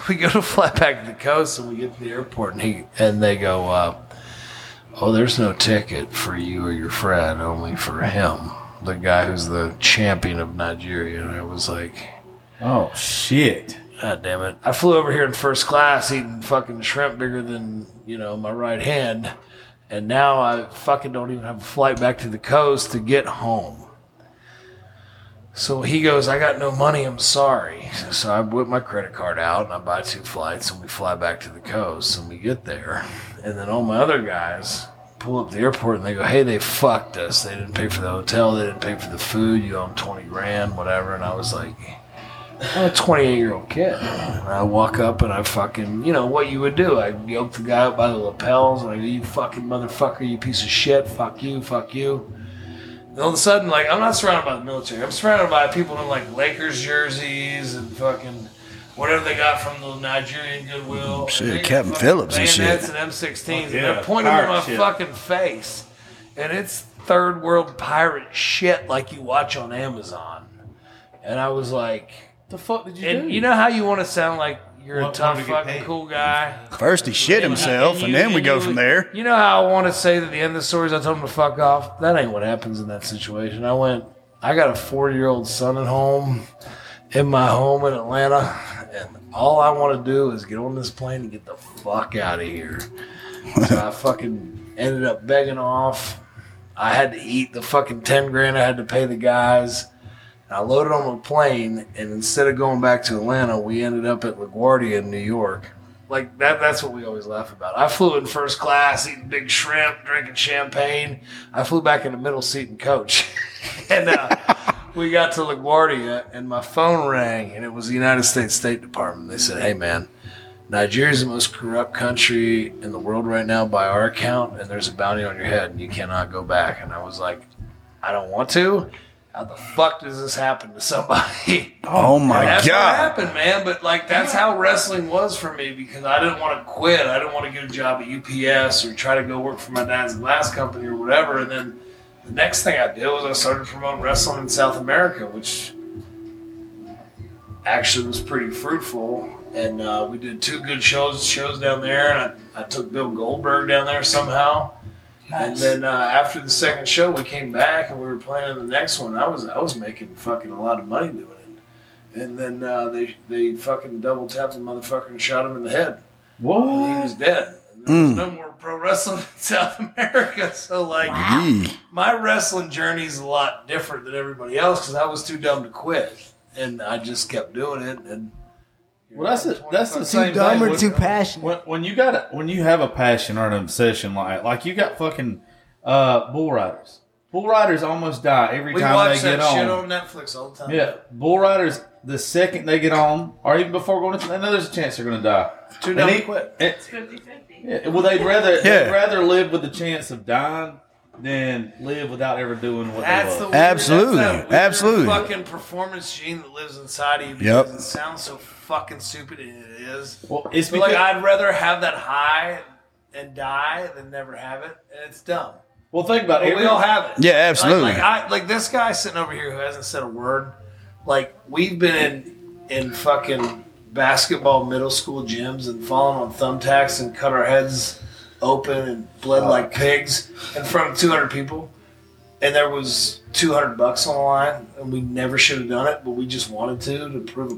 we go to fly back to the coast, and we get to the airport, and he, and they go, uh, oh, there's no ticket for you or your friend, only for him, the guy who's the champion of Nigeria. And I was like, Oh shit! God damn it. I flew over here in first class eating fucking shrimp bigger than, you know, my right hand. And now I fucking don't even have a flight back to the coast to get home. So he goes, I got no money, I'm sorry. So I whip my credit card out and I buy two flights and we fly back to the coast and we get there. And then all my other guys pull up the airport and they go, Hey, they fucked us. They didn't pay for the hotel, they didn't pay for the food, you owe them 20 grand, whatever. And I was like, I'm a 28 year old kid. And I walk up and I fucking, you know, what you would do. I yoke the guy up by the lapels and I go, you fucking motherfucker, you piece of shit, fuck you, fuck you. And all of a sudden, like, I'm not surrounded by the military. I'm surrounded by people in like Lakers jerseys and fucking whatever they got from the Nigerian Goodwill. Shit, And they got Captain Phillips and shit. bayonets and M16s. and yeah, they're pointing at my shit. fucking face. And it's third world pirate shit like you watch on Amazon. And I was like, The fuck did you and do? you know how you want to sound like you're a tough want to get fucking paid. cool guy? First he shit himself, and, you- then we and go you- from there. You know how I want to say that the end of the story is I told him to fuck off? That ain't what happens in that situation. I went, I got a four year old son at home, in my home in Atlanta, and all I want to do is get on this plane and get the fuck out of here. so I fucking ended up begging off. I had to eat the fucking 10 grand I had to pay the guys. I loaded on a plane, and instead of going back to Atlanta, we ended up at LaGuardia in New York. Like that, that's what we always laugh about. I flew in first class, eating big shrimp, drinking champagne. I flew back in the middle seat and coach. and uh, we got to LaGuardia, and my phone rang, and it was the United States State Department. They said, "Hey, man, Nigeria's the most corrupt country in the world right now by our account, and there's a bounty on your head, and you cannot go back." And I was like, "I don't want to." How the fuck does this happen to somebody? Oh my god. that's what god! happened, man. But like, that's how wrestling was for me because I didn't want to quit. I didn't want to get a job at UPS or try to go work for my dad's glass company or whatever. And then the next thing I did was I started promoting wrestling in South America, which actually was pretty fruitful. And uh, we did two good shows shows down there, and I, I took Bill Goldberg down there somehow. And then uh, after the second show, we came back and we were planning the next one. I was I was making fucking a lot of money doing it. And then uh, they they fucking double tapped the motherfucker and shot him in the head. And he was dead. And there was no more pro wrestling in South America. So like Yee. my wrestling journey is a lot different than everybody else because I was too dumb to quit, and I just kept doing it. And Well, that's it. That's the same. Too dumb thing. or with- too passionate? When, when you got a, when you have a passion or an obsession like like you got fucking uh, bull riders. Bull riders almost die every we time watch they that get shit on. on Netflix all the time. Yeah, bull riders. The second they get on, or even before going to, they know there's a chance they're going to die. Too And dumb he- to quit. and- 50-50. yeah, well, they'd rather Yeah. they'd rather live with the chance of dying than live without ever doing what That's they the weird, Absolutely. that's that Absolutely. fucking performance gene that lives inside of you. Yep. Because it sounds so fucking stupid, it is. well, it's because like, I'd rather have that high and die than never have it, and it's dumb. well, think about it. We all have it. Yeah, absolutely. Like, like, I, like this guy sitting over here who hasn't said a word. Like we've been in in fucking basketball middle school gyms and fallen on thumbtacks and cut our heads open and bled uh. like pigs in front of 200 people. And there was 200 bucks on the line, and we never should have done it, but we just wanted to to prove a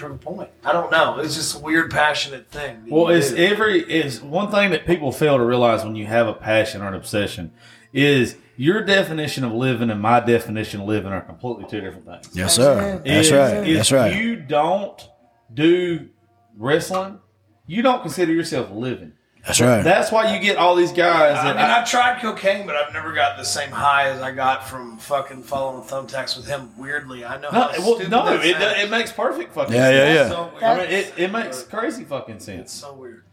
well, prove a point. I don't know. It's just a weird, passionate thing. Well, you it's do. every is one thing that people fail to realize when you have a passion or an obsession is your definition of living and my definition of living are completely two different things. Yes, sir. That's Is- right. If That's right. you don't do wrestling, you don't consider yourself living. That's right. That's why you get all these guys. I mean, I've tried cocaine, but I've never got the same high as I got from fucking following thumbtacks with him. Weirdly, I know no, how well, no, that it, it makes perfect fucking Yeah, yeah, sense. yeah. So. I mean, it, it makes crazy fucking It's sense. so weird.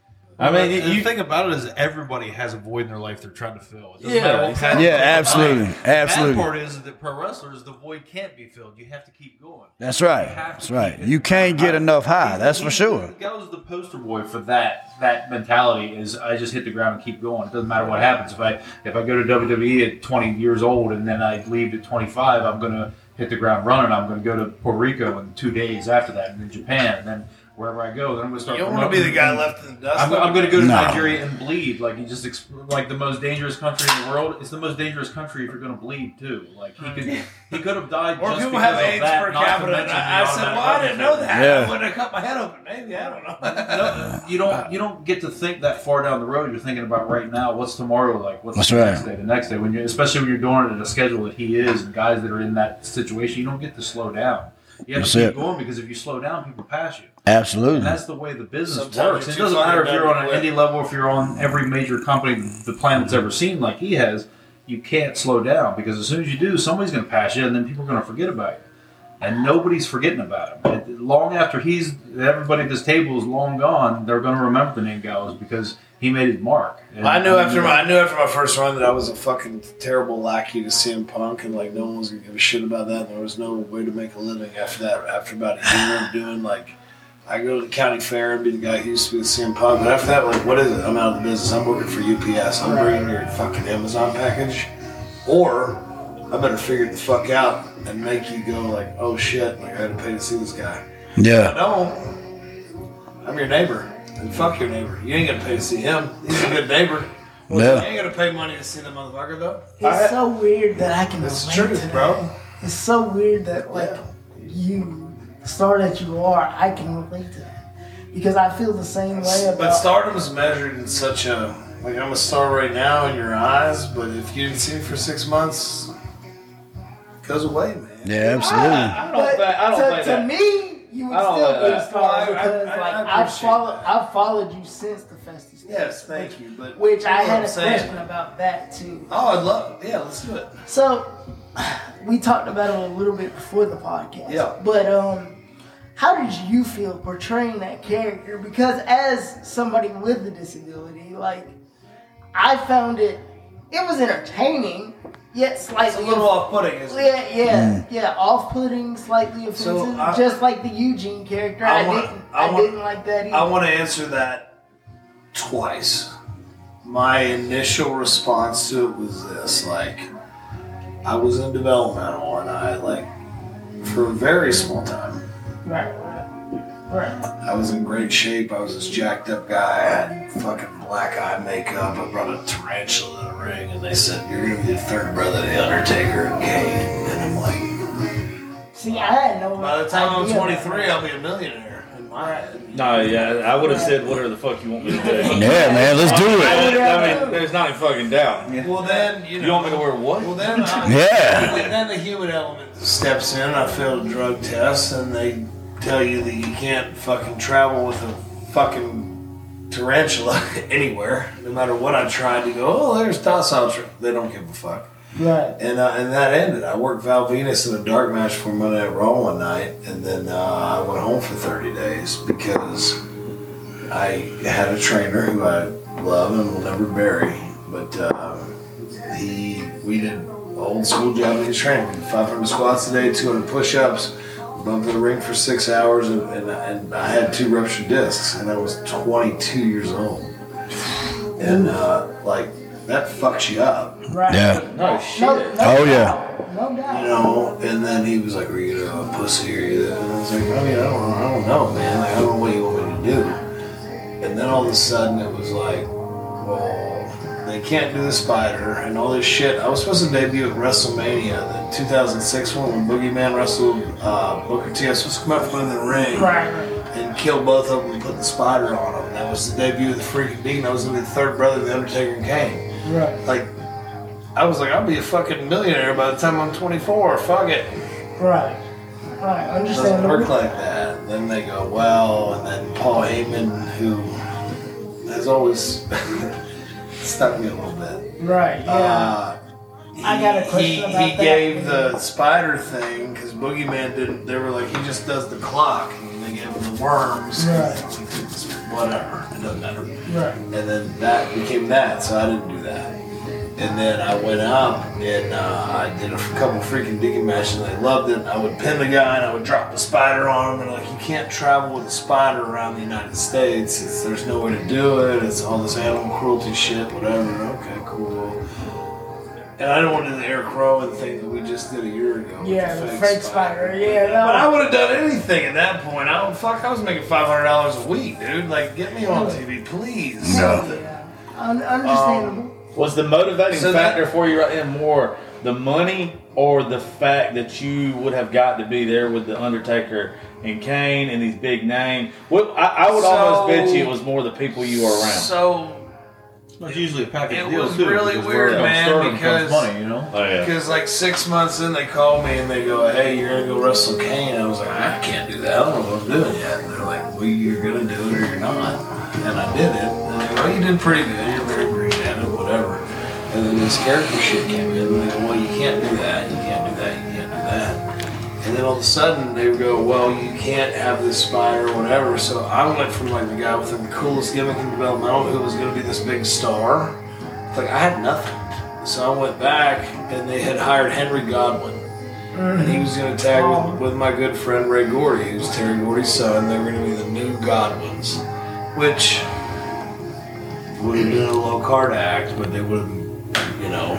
I mean, And you, the thing about it is everybody has a void in their life they're trying to fill. It doesn't Yeah, matter what exactly. kind of Yeah, void. absolutely. The Absolutely. bad part is that pro wrestlers, the void can't be filled. You have to keep going. That's right. You have to That's right. You can't get enough high. That's for sure. The guy was the poster boy for that that mentality. Is I just hit the ground and keep going. It doesn't matter what happens. If I if I go to WWE at 20 years old and then I leave at 25, I'm gonna hit the ground running. I'm gonna go to Puerto Rico in two days after that, and then Japan, and then wherever I go, then I'm gonna start. You don't want to be the promoting- guy left in the dust. I'm, I'm going to go to No. Nigeria and bleed. Like you just exp- like the most dangerous country in the world. It's the most dangerous country if you're going to bleed too. Like he could he could have died. Or just people have of AIDS that, per capita. And mention the I, I said, well, I didn't know that. Yeah. I wouldn't have cut my head open. Maybe I don't know. No, you don't you don't get to think that far down the road. You're thinking about right now. What's tomorrow like? What's That's the right. next day? The next day when you especially when you're doing it at a schedule that he is and guys that are in that situation, you don't get to slow down. You have That's to keep it. going because if you slow down, people pass you. Absolutely. And that's the way the business Sometimes works. It doesn't matter if you're on an dumb indie level, if you're on every major company the planet's ever seen, like he has. You can't slow down because as soon as you do, somebody's going to pass you, and then people are going to forget about you. And nobody's forgetting about him. And long after he's everybody at this table is long gone, they're going to remember the name Gallows because he made his mark. And- I knew after my I knew after my first run that I was a fucking terrible lackey to CM Punk, and like no one was gonna give a shit about that. There was no way to make a living after that. After about a year of doing like, I go to the county fair and be the guy who used to be with CM Punk. But after that, like, what is it? I'm out of the business. I'm working for UPS. I'm bringing your fucking Amazon package, or I better figure the fuck out and make you go like, oh shit, like I had to pay to see this guy. I yeah. don't. I'm your neighbor. And fuck your neighbor. You ain't gonna pay to see him. He's a good neighbor. You Yeah. ain't gonna pay money to see the motherfucker though. It's so weird that I can It's relate the truth, to bro. that. It's so weird that like you, star that you are, I can relate to that because I feel the same way about. But about. stardom is measured in such a like I'm a star right now in your eyes, but if you didn't see me for six months, it goes away, man. Yeah, absolutely. I don't but think. I don't to, think to that. me, you would I don't still like be a star Well, because I- I- like I I've followed. I've followed you since the festive stage. Yes, thank you. But Which I had what a I'm saying? question about that too. Oh, I'd love. Yeah, let's do it. So we talked about it a little bit before the podcast. Yeah. But um how did you feel portraying that character? Because as somebody with a disability, like I found it it was entertaining, yet It's a little off-putting, isn't it? yeah, yeah, hmm. yeah, off-putting, slightly offensive, So, I- just like the Eugene character. I I, wanna- didn't, I I, wanna- didn't like that either. I want to answer that twice. My initial response to it was this: like, I was in developmental, and I like, for a very small time, right, right, right. I was in great shape. I was this jacked up guy. I had fucking black eye makeup. I brought a tarantula in the ring, and they said, "You're gonna be the third brother of the Undertaker and Kane." And I'm like, See, I had no. by the time I'm 23, I'll be a millionaire. In my head. No, yeah, I would have said whatever the fuck you want me to do. Yeah, man. Let's do it. I mean, there's not a fucking doubt. Well, then you know. You want me to wear what? Well, then, I, uh, Yeah. And then the human element steps in. I failed a drug test, and they tell you that you can't fucking travel with a fucking tarantula anywhere, no matter what I tried to go. Oh, there's docile. Tra-. They don't give a fuck. Right. And uh, and that ended. I worked Val Venis in a dark match for Monday Night Raw one night, and then uh, I went home for 30 days because I had a trainer who I love and will never bury. But uh, he, we did old school Japanese training. 500 squats a day, 200 push-ups, bumped in the ring for six hours, and, and, and I had two ruptured discs, and I was 22 years old. And uh, like that fucks you up. Right. Yeah. No shit. No, no Oh, yeah. No doubt. you know. And then he was like, "Are you gonna pussy or you?" And I was like, "I mean, I don't, I don't know, man. Like, I don't know what you want me to do." And then all of a sudden, it was like, "Well, they can't do the spider and all this shit. I was supposed to debut at WrestleMania, the 2006 one when Boogeyman wrestled uh, Booker T. I was supposed to come out from under the ring Right. and kill both of them and put the spider on them. That was the debut of the freaking Deacon. I was gonna be the third brother of the Undertaker and Kane. Right. Like, I was like, I'll be a fucking millionaire by the time I'm 24. Fuck it. Right. Right. doesn't work like that. Then they go, well, and then Paul Heyman, who has always stuck me a little bit. Right. Yeah. Uh, I got a question he, about he that. gave the spider thing because Boogeyman didn't. They were like, he just does the clock, and they gave him the worms. Right. Whatever, it doesn't matter. right. And then that became that, so I didn't do that. And then I went up and uh, I did a couple freaking Deacon matches and they loved it. I would pin the guy and I would drop the spider on him and like you can't travel with a spider around the United States. It's, there's no way to do it. It's all this animal cruelty shit, whatever. Okay, cool. And I don't want to do the Eric Rowan thing that we just did a year ago. Yeah, the fake spider. Yeah, no. But I would have done anything at that point. I would fuck. I was making five hundred dollars a week, dude. Like, get me on TV, please. Yeah. Un- understandable. Was the motivating So that- factor for you right then more the money or the fact that you would have got to be there with the Undertaker and Kane and these big names? Well, I, I would So- almost bet you it was more the people you were around. So It's usually a package It deal was too. really weird, where it comes man, because- money, you know. oh yeah. Because like six months in, they call me and they go, "Hey, you're gonna go wrestle Kane." I was like, "I can't do that. I don't know what I'm doing yet." And they're like, "Well, you're gonna do it or you're not." And I did it. And they go, "Well, you did pretty good. You're very this character shit came in. And they go, "Well, you can't do that. You can't do that. You can't do that." And then all of a sudden they would go, "Well, you can't have this spider or whatever." So I went from like the guy with the coolest gimmick in developmental who was gonna be this big star. Like I had nothing. So I went back and they had hired Henry Godwinn. And he was going to tag with, mm. with my good friend Ray Gordy, who's Terry Gordy's son. They were going to be the new Godwinns, which would have been a low card act, but they would have, know,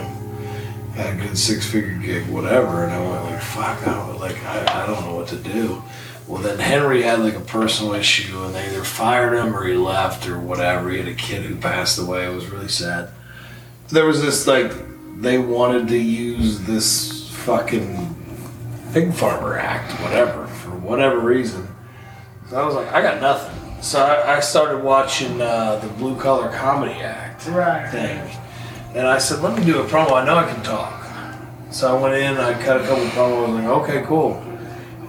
had a good six figure gig, whatever. And I went like, fuck, I don't, like, I, I don't know what to do. Well, then Henry had like a personal issue, and they either fired him or he left or whatever. He had a kid who passed away. It was really sad there was this like they wanted to use this fucking pig farmer act, whatever, for whatever reason. So I was like, I got nothing. So I, I started watching uh, the blue collar comedy act Right. thing, and I said, let me do a promo. I know I can talk. So I went in, I cut a couple promos, and like, okay, cool.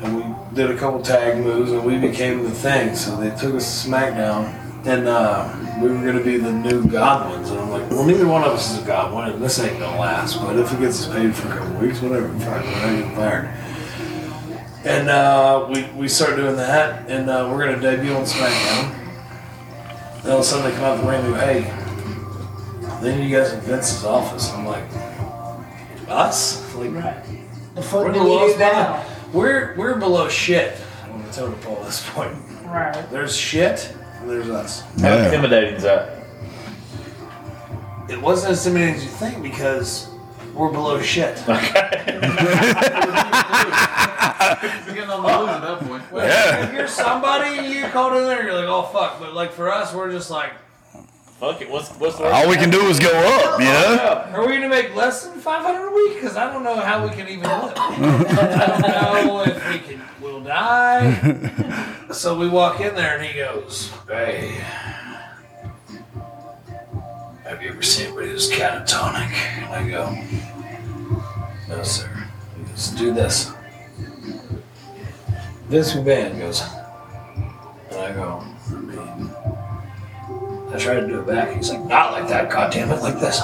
And we did a couple tag moves, and we became the thing. So they took us to SmackDown, and uh, we were going to be the new Godwinns. And I'm like, well, neither one of us is a Godwinn, and this ain't going to last. But if it gets us paid for a couple weeks, whatever, fine, we're not getting fired. And uh, we, we start doing that, and uh, we're going to debut on SmackDown. And all of a sudden they come out the ring and go, hey, then you guys in Vince's office. I'm like, us? Like, Right. The we're foot the we do now? We're we're below shit on the totem pole at this point. Right. There's shit, and there's us. How Yeah. intimidating is that? It wasn't as intimidating as you think because we're below shit. Okay. You're getting on the lose at that point. Yeah. If you're somebody you called in there, you're like, oh fuck. But like for us, we're just like, Fuck it. What's what's the All we can do is go up, you know? are we gonna make less than 500 a week? Because I don't know how we can even live. I don't know if we can. We'll die. so we walk in there and he goes, hey. Have you ever seen anybody who's catatonic? And I go, No, sir. He goes, Do this. This McMahon goes, and I go, I mean, I try to do it back. He's like, Not like that, goddammit, like this.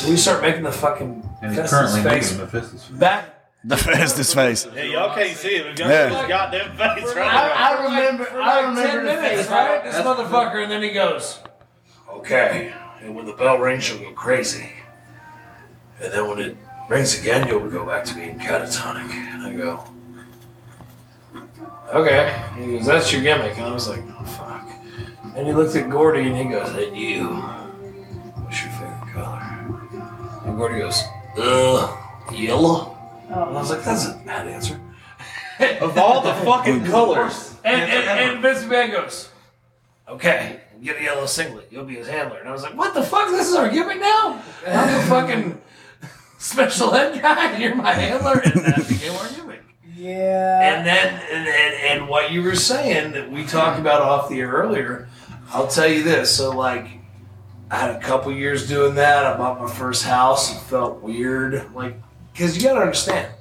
So we start making the fucking And he's currently face making Mephistus. back. The Festus face. Yeah, y'all can't see it. We've got Yeah. this goddamn face I, right I remember. For I like remember 10 the minutes, face. right? This motherfucker, and then he goes, Okay, and when the bell rings, you'll go crazy. And then when it rings again, you'll go back to being catatonic. And I go, Okay. And he goes, That's your gimmick. And I was like, Oh, fuck. And he looks at Gordy and he goes, And you, what's your favorite color? And Gordy goes, Uh, yellow. And I was like, That's a bad answer. Of all the fucking colors. And, and, and Vince McMahon goes, okay, get a yellow singlet. You'll be his handler. And I was like, what the fuck? This is our gimmick now? I'm the fucking special ed guy and you're my handler? And that became our gimmick. Yeah. And then, and, and, and what you were saying that we talked about off the air earlier, I'll tell you this. So, like, I had a couple years doing that. I bought my first house. It felt weird. Like, because you got to understand,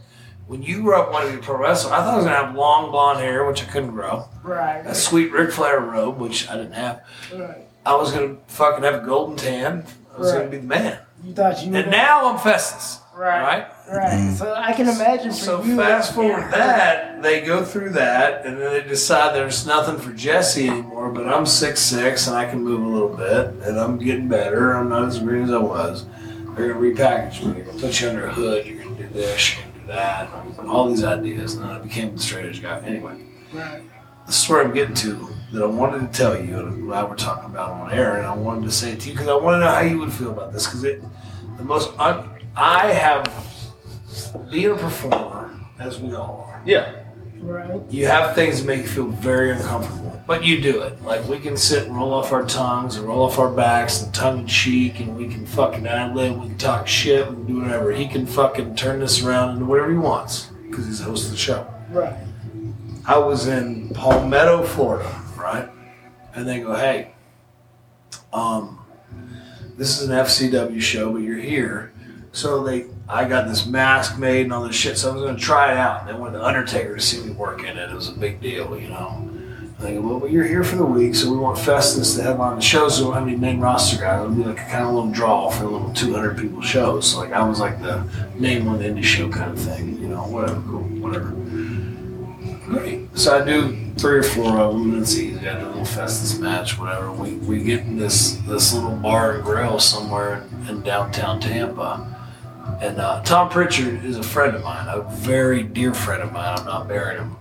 when you grew up wanting to be a pro wrestler, I thought I was going to have long blonde hair, which I couldn't grow, right. a sweet Ric Flair robe, which I didn't have. right. I was going to fucking have a golden tan. I was gonna be the man. You thought you And now I'm Festus. Right. Right? Right. Mm-hmm. So I can imagine for So you. fast forward hurt. that, they go through that, and then they decide there's nothing for Jesse anymore. But I'm six six, and I can move a little bit, and I'm getting better. I'm not as green as I was. They're gonna repackage me. They're gonna put you under a hood. You're gonna do this. You're gonna do that. And all these ideas, and then I became the straight edge guy. Anyway, Right. this is where I'm getting to that I wanted to tell you, and what I were talking about on air, and I wanted to say it to you because I want to know how you would feel about this. Because it, the most, I, I have, being a performer, as we all are, Yeah. Right. you have things that make you feel very uncomfortable, but you do it. Like we can sit and roll off our tongues and roll off our backs and tongue in cheek, and we can fucking ad lib, we can talk shit, we can do whatever. He can fucking turn this around into whatever he wants because he's the host of the show. Right. I was in Palmetto, Florida, right? And they go, hey, um, this is an FCW show, but you're here. So they, I got this mask made and all this shit. So I was to try it out. And they wanted the Undertaker to see me work in it. It was a big deal, you know. I go, well, but you're here for the week, so we want Festus to headline the show. So we don't have any main roster guys. It'll be like a kind of little draw for a little 200 people show. So like I was like the name on the indie show kind of thing, you know. Whatever, cool, whatever. Great. So I do three or four of them, and it's easy. I do a little Festus match, whatever. We we get in this this little bar and grill somewhere in downtown Tampa, and uh, Tom Pritchard is a friend of mine, a very dear friend of mine. I'm not burying him.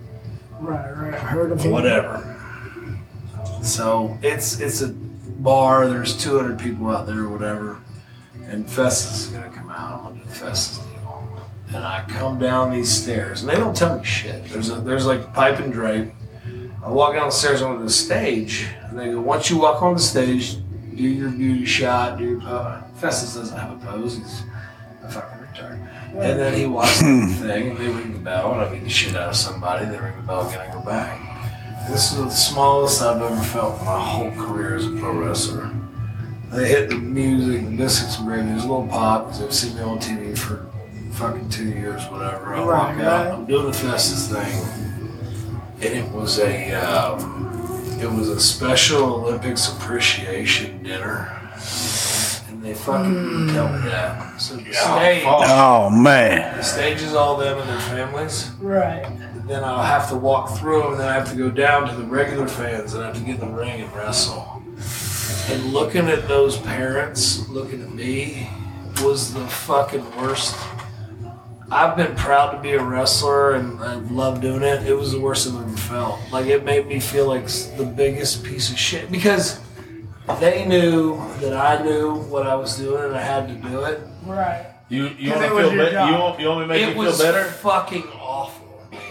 Right. Right. I Heard of him. Whatever. So it's it's a bar. There's 200 people out there, or whatever, and Festus is gonna come out. I'm gonna do the Festus deal. And I come down these stairs, and they don't tell me shit. There's a, there's like pipe and drape. I walk down the stairs onto the stage, and they go, once you walk on the stage, do your beauty shot, do your pose. Festus doesn't have a pose. He's a fucking retard. And then he walks through the thing, and they ring the bell, and I beat the shit out of somebody. They ring the bell again, I go back. This is the smallest I've ever felt in my whole career as a pro wrestler. They hit the music, the biscuits and gravy, there's a little pop, because they've seen me on TV for fucking two years, whatever. I walk Right, out, right. I'm doing the Festus thing, and it was a, um, it was a Special Olympics appreciation dinner. And they fucking mm. didn't tell me that. So the stage, oh, oh man. the stage is all them and their families. Right. Then I'll have to walk through them, and then I have to go down to the regular fans, and I have to get in the ring and wrestle. And looking at those parents, looking at me, was the fucking worst. I've been proud to be a wrestler and I love doing it. It was the worst I've ever felt. Like it made me feel like s- the biggest piece of shit because they knew that I knew what I was doing and I had to do it. Right. You you 'Cause want it to was feel better? You want you want me to make it you was feel better? fucking awful.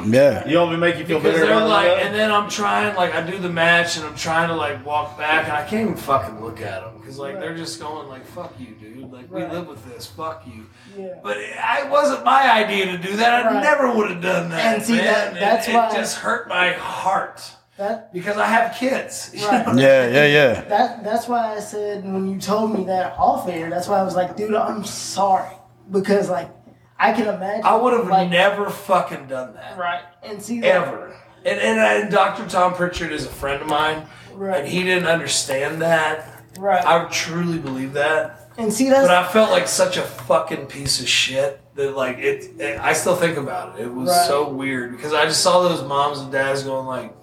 Yeah. You want me to make you feel Because better? they're like, that? and then I'm trying, like, I do the match and I'm trying to, like, walk back and I can't even fucking look at them. Because, like, they're just going, like, fuck you, dude. Like, we live with this. Fuck you. Yeah. But it, I wasn't my idea to do that. I Right. never would have done that. And see, man. that- that's it, why- It just hurt my heart. That Because I have kids. Right. Yeah, yeah, yeah. that that's why I said when you told me that off air, that's why I was like, dude, I'm sorry because like I can imagine. I would have like, never fucking done that. right and see that, Ever. And, and, and Dr. Tom Pritchard is a friend of mine. Right. And he didn't understand that. right I truly believe that. and see that. But I felt like such a fucking piece of shit that like it, it I still think about it. It was Right. so weird because I just saw those moms and dads going like,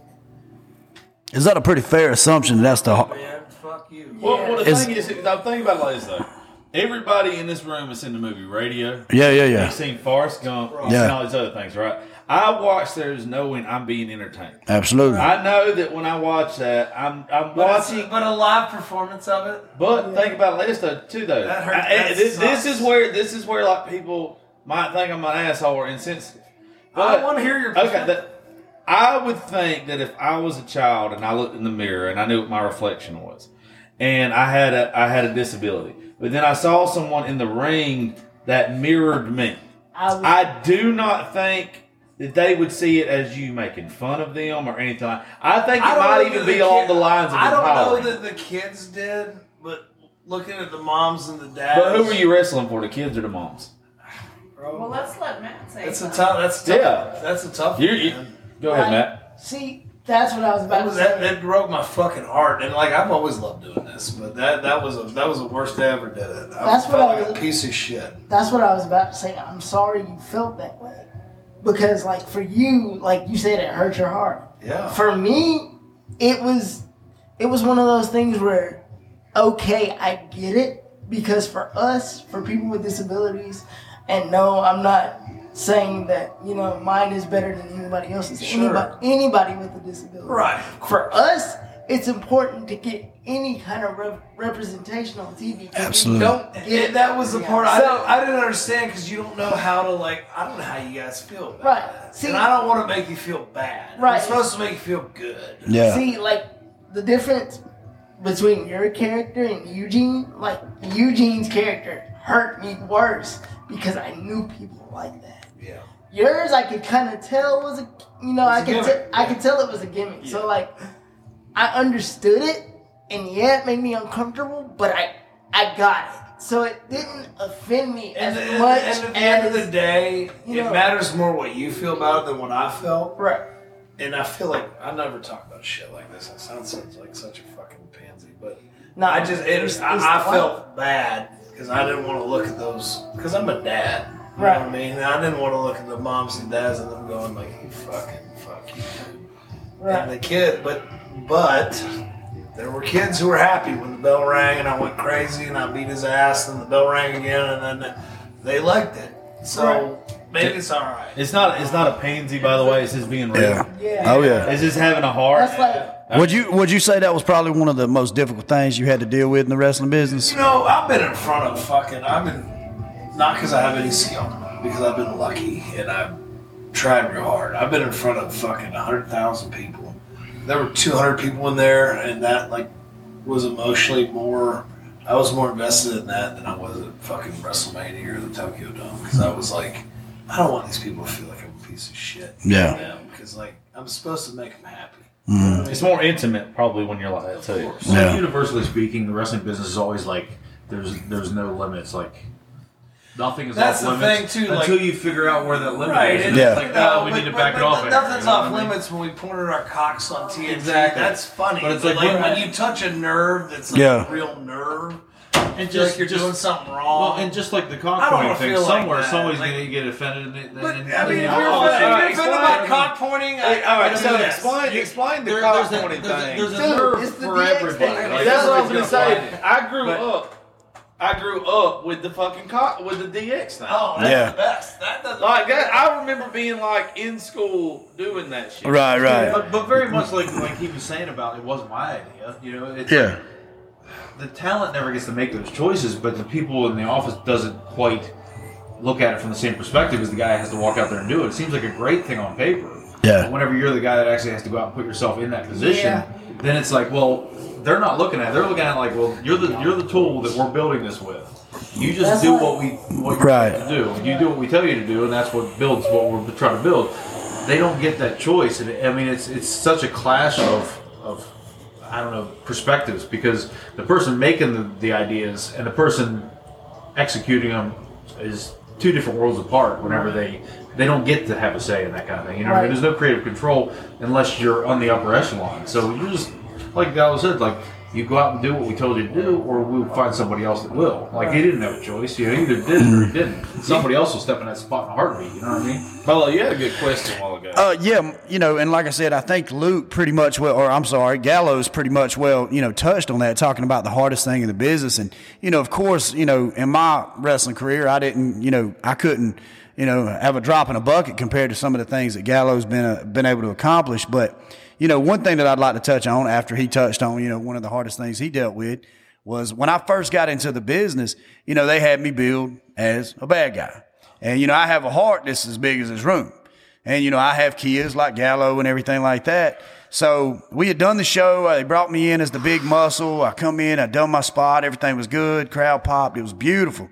Is that a pretty fair assumption? That's the "Man, fuck you." Well, well, the Is- thing is, I'm thinking about it like this though. Everybody in this room has seen the movie Radio. yeah, yeah, You've yeah. seen Forrest Gump. You've Yeah. seen all these other things, right? I watch those knowing I'm being entertained. Absolutely. I know that when I watch that, I'm I'm But, watching. but a live performance of it. But think about this though, too though. That hurt- I- that this, this is where this is where like people might think I'm an asshole or insensitive. I But want to hear your okay, that, I would think that if I was a child and I looked in the mirror and I knew what my reflection was, and I had a I had a disability, but then I saw someone in the ring that mirrored me, I would, I do not think that they would see it as you making fun of them or anything. like- I think it I might even be the along the lines of I don't empowering. know that the kids did, but looking at the moms and the dads. but who were you wrestling for, the kids or the moms? Well, let's let Matt say. That's a something. tough. That's tough. Yeah. That's a tough. You, one, you, man. Go ahead, Right. Matt. see, that's what I was That, about to was, that, say. that broke my fucking heart, and like I've always loved doing this, but that that was a, that was the worst I ever did it. I That's felt what I like was- a piece of shit. That's what I was about to say. I'm sorry you felt that way. Because, like, for you, like you said, it hurt your heart. Yeah. For me, it was it was one of those things where, okay, I get it. Because for us, for people with disabilities, and no, I'm not saying that, you know, mine is better than anybody else's. Sure. Anybody, anybody with a disability. Right. For us, it's important to get any kind of rep- representation on TV. Absolutely. Don't get Yeah, that was the part I, So- didn't, I didn't understand because you don't know how to like. I don't know how you guys feel. About Right. That. See- and I don't want to make you feel bad. Right. I'm supposed to make you feel good. Yeah. See, like the difference between your character and Eugene, like Eugene's character hurt me worse because I knew people like that. Yeah. Yours, I could kind of tell was a, you know, I It's a could. I could tell it was a gimmick. So like, I understood it, and yeah, it made me uncomfortable, but I, I got it. So it didn't offend me And, as and- much and at the end of the day, it know- matters more what you feel about it than what I felt. right. And I feel like I never talk about shit like this. It sounds such- like such a fucking pansy, but No, I just it, it's- I, it's I the felt bad because I didn't want to look at those because I'm a dad. You Right. know what I mean? I didn't want to look at the moms and dads and them going like, "You fucking fuck you." dude." right. And the kid, but but there were kids who were happy when the bell rang and I went crazy and I beat his ass and the bell rang again and then they liked it. So maybe it's all right. It's not. It's not a pansy, by the way. It's just being real. Yeah. Yeah. Oh yeah. It's just having a heart. That's like Would you would you say that was probably one of the most difficult things you had to deal with in the wrestling business? You know, I've been in front of fucking. I've been not because I have any skill, because I've been lucky and I've tried real hard. I've been in front of fucking hundred thousand people. There were two hundred people in there, and that like was emotionally more. I was more invested in that than I was at fucking WrestleMania or the Tokyo Dome because I was like, I don't want these people to feel like I'm a piece of shit. Yeah. because like I'm supposed to make them happy. Mm-hmm. It's more intimate, probably, when you're like that too. So Yeah. universally speaking, the wrestling business is always like there's there's no limits. Like nothing is That's off the limits thing, too, like- until you figure out where that limit Right. is. and Yeah. It's like, oh, we but- need to but- back but it off. there, Nothing's you know off what I mean? limits when we pointed our cocks on TNT. Exactly. That's funny. But But it's it's like like, when- when you touch a nerve that's like Yeah. a real nerve, And I feel like you're doing something wrong. Well, and just like the I cock don't pointing wanna thing, feel like somewhere that. somebody's Like- gonna get offended. And, and, but and, I mean, if and- you're oh, offended, sorry, if you're offended by cock pointing, I, Hey, all right, so know explain, explain the there- cock there's a- pointing there's a- thing. there's a Dude, nerve it's the for DX everybody. thing. Like, That's what I was gonna say. I grew But- up. I grew up with the fucking cock with the DX thing. Oh, that's Yeah. the best. That doesn't Like that, I remember being like in school doing that shit. Right, right. But, but very much like like he was saying about it wasn't my idea. You know, it's Yeah. the talent never gets to make those choices, but the people in the office doesn't quite look at it from the same perspective as the guy has to walk out there and do it. It seems like a great thing on paper. Yeah. But whenever you're the guy that actually has to go out and put yourself in that position, Yeah. then it's like, well, they're not looking at it. They're looking at it like, well, you're the you're the tool that we're building this with. You just That's do right. what we what you're Right. to do. You do what we tell you to do, and that's what builds what we're trying to build. They don't get that choice, and I mean, it's it's such a clash of of I don't know perspectives because the person making the, the ideas and the person executing them is two different worlds apart. Whenever they they don't get to have a say in that kind of thing, you know, what I mean? There's no creative control unless you're on the upper echelon. So you're just like Dallas said, like you go out and do what we told you to do, or we'll find somebody else that will. Like he didn't have a choice. You know, either did it or he didn't. Somebody else will step in that spot in a heartbeat. You know what I mean? Polo, you had a good question a while ago. Uh, yeah, you know, and like I said, I think Luke pretty much well, or I'm sorry, Gallows pretty much well, you know, touched on that, talking about the hardest thing in the business. And, you know, of course, you know, in my wrestling career, I didn't, you know, I couldn't, you know, have a drop in a bucket compared to some of the things that Gallows been, uh, been able to accomplish. But, you know, one thing that I'd like to touch on after he touched on, you know, one of the hardest things he dealt with was when I first got into the business, you know, they had me billed as a bad guy. And, you know, I have a heart that's as big as this room. And, you know, I have kids like Gallo and everything like that. So we had done the show. Uh, They brought me in as the big muscle. I come in, I done my spot. Everything was good. Crowd popped. It was beautiful.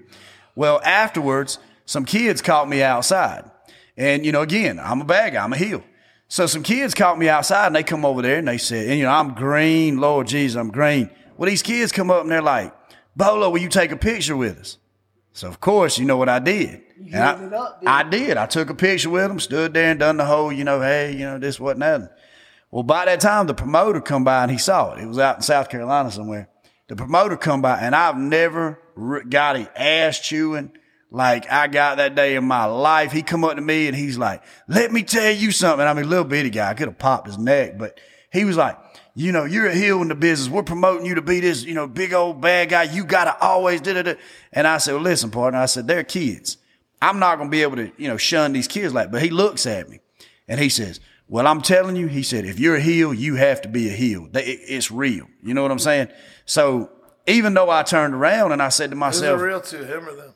Well, afterwards, some kids caught me outside. And, you know, again, I'm a bad guy. I'm a heel. So some kids caught me outside and they come over there and they said, and you know, I'm green. Lord Jesus, I'm green. Well, these kids come up and they're like, Bolo, will you take a picture with us? So of course, you know what I did. And I, it up, I did. I took a picture with them, stood there and done the whole, you know, hey, you know, this, what, and that. Well, by that time, the promoter come by and he saw it. It was out in South Carolina somewhere. The promoter come by and I've never got a ass chewing like I got that day in my life. He come up to me and he's like, let me tell you something. I mean, little bitty guy, I could have popped his neck, but he was like, you know, you're a heel in the business. We're promoting you to be this, you know, big old bad guy. You got to always da da da. And I said, well, listen, partner. I said, they're kids. I'm not going to be able to, you know, shun these kids like, but he looks at me and he says, well, I'm telling you, he said, if you're a heel, you have to be a heel. It's real. You know what I'm saying? So even though I turned around and I said to Is it myself, real to him or them?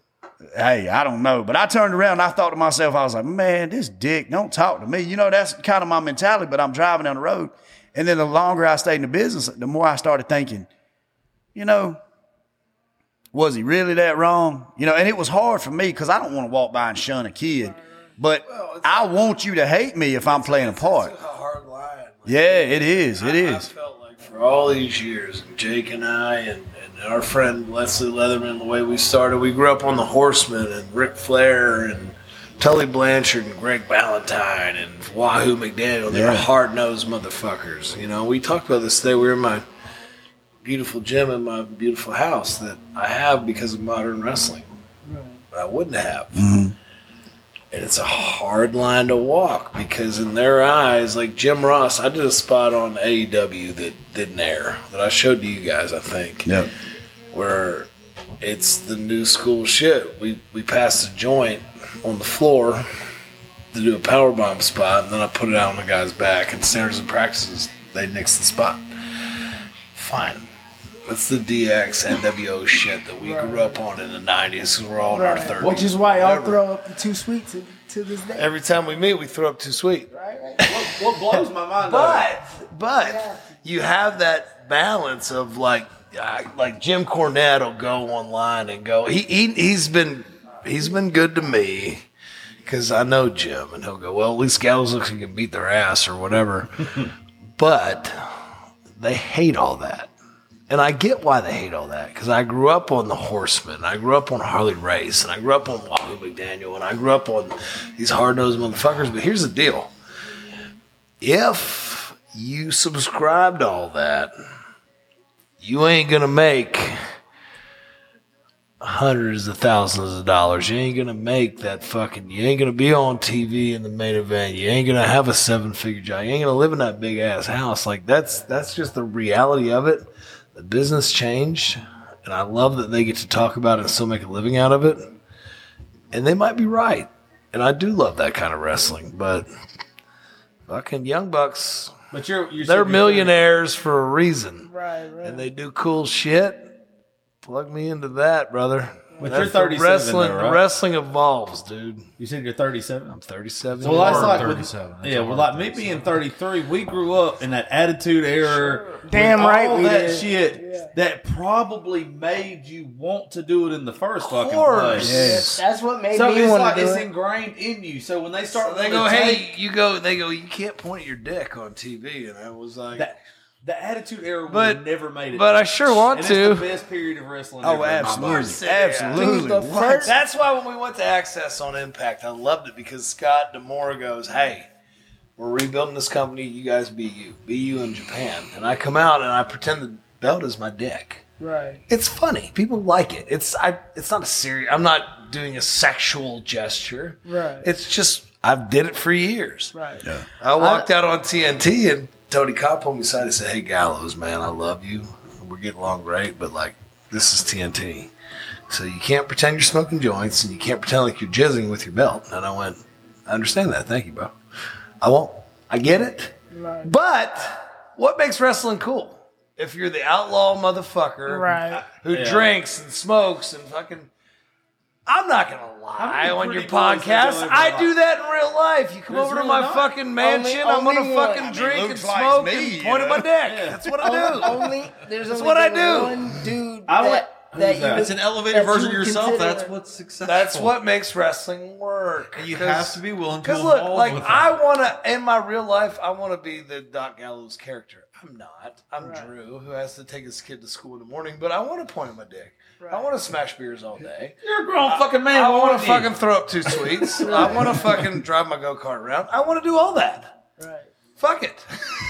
Hey, I don't know. But I turned around and I thought to myself, I was like, man, this dick, don't talk to me. You know, that's kind of my mentality, but I'm driving down the road. And then the longer I stayed in the business, the more I started thinking, you know, was he really that wrong? You know, and it was hard for me because I don't want to walk by and shun a kid. But I want you to hate me if I'm playing a part. a hard line. Yeah, it is. It I is. felt like for all these years, Jake and I and our friend Leslie Leatherman, the way we started, we grew up on the Horsemen and Ric Flair and Tully Blanchard and Greg Valentine and Wahoo McDaniel. They were hard nosed motherfuckers. You know, we talked about this today. We were in my beautiful gym in my beautiful house that I have because of modern wrestling. But I wouldn't have. Mm-hmm. And it's a hard line to walk because in their eyes, like Jim Ross, I did a spot on AEW that didn't air that I showed to you guys, I think, Yep. Where it's the new school shit. We we passed a joint on the floor to do a power bomb spot, and then I put it out on the guy's back. And standards and practices, they nixed the spot. Fine. That's the DX NWO shit that we grew up on in the '90s. We're all in our 30s. Which is why y'all throw up the too sweet to, to this day. Every time we meet, we throw up too sweet. right, right. What blows my mind, But but you have that balance of like uh, like Jim Cornette will go online and go. He, he he's been he's been good to me because I know Jim, and he'll go. Well, at least Gallows looks like he can beat their ass or whatever. but they hate all that. And I get why they hate all that because I grew up on the Horsemen, I grew up on Harley Race, and I grew up on Wahoo McDaniel, and I grew up on these hard nosed motherfuckers. But here's the deal: if you subscribe to all that, you ain't gonna make hundreds of thousands of dollars. You ain't gonna make that fucking. You ain't gonna be on TV in the main event. You ain't gonna have a seven figure job. You ain't gonna live in that big ass house. Like that's that's just the reality of it. The business changed, and I love that they get to talk about it and still make a living out of it. And they might be right. And I do love that kind of wrestling, but fucking young bucks, But you're, you're they're millionaires for a reason, Right, right. and they do cool shit. Plug me into that, brother. But That's you're 37 Wrestling, though, right? wrestling evolves, dude. You said you're 37. I'm 37. Well, that's hard like 37. That's yeah, a well, like me being 33, we grew up in that attitude era. with Damn right all we that did. shit that probably made you want to do it in the first fucking course. place. Yes. That's what made So me it's want like to do it's it. ingrained in you. So when they start, they go, to hey, take you go. They go, you can't point your dick on TV, and I was like, that, the attitude era would But- have never made it. but I sure want and to. It's the best period of wrestling. Oh, ever in absolutely. mind. Dude, Absolutely. What? first- That's why when we went to AXS on Impact, I loved it because Scott D'Amore goes, "Hey, we're rebuilding this company. You guys be you, be you in Japan." And I come out and I pretend the belt is my dick. Right. It's funny. People like it. It's I. It's not a serious. I'm not doing a sexual gesture. Right. It's just I've did it for years. Right. I walked out on TNT and Tony Khan pulled me aside and said, "Hey Gallows, man, I love you. We're getting along great, but like this is TNT, so you can't pretend you're smoking joints and you can't pretend like you're jizzing with your belt." And I went, "I understand that. Thank you, bro. I won't. I get it. Right. But what makes wrestling cool? If you're the outlaw motherfucker Right. who Yeah. drinks and smokes and fucking." I'm not gonna lie many on your pretty boys have podcast. I do that in real life. You come There's over to really my not. fucking mansion. Only- I'm gonna only one. fucking I mean, drink and likes smoke me, and you point at my dick. Yeah. That's what I do. only, only there's only what I been do. one dude I would- that, who's that, that? you It's an elevated that version of would yourself. consider- That's what's successful. That's what makes wrestling work. And you 'Cause- have to be willing to Because evolve look, like with I it. want to in my real life, I want to be the Doc Gallows character. I'm not. I'm Drew, who has to take his kid to school in the morning, but I want to point at my dick. I want to smash beers all day. You're a grown fucking man. I Why want to fucking throw up too sweets. I want to fucking drive my go kart around. I want to do all that. Right. Fuck it.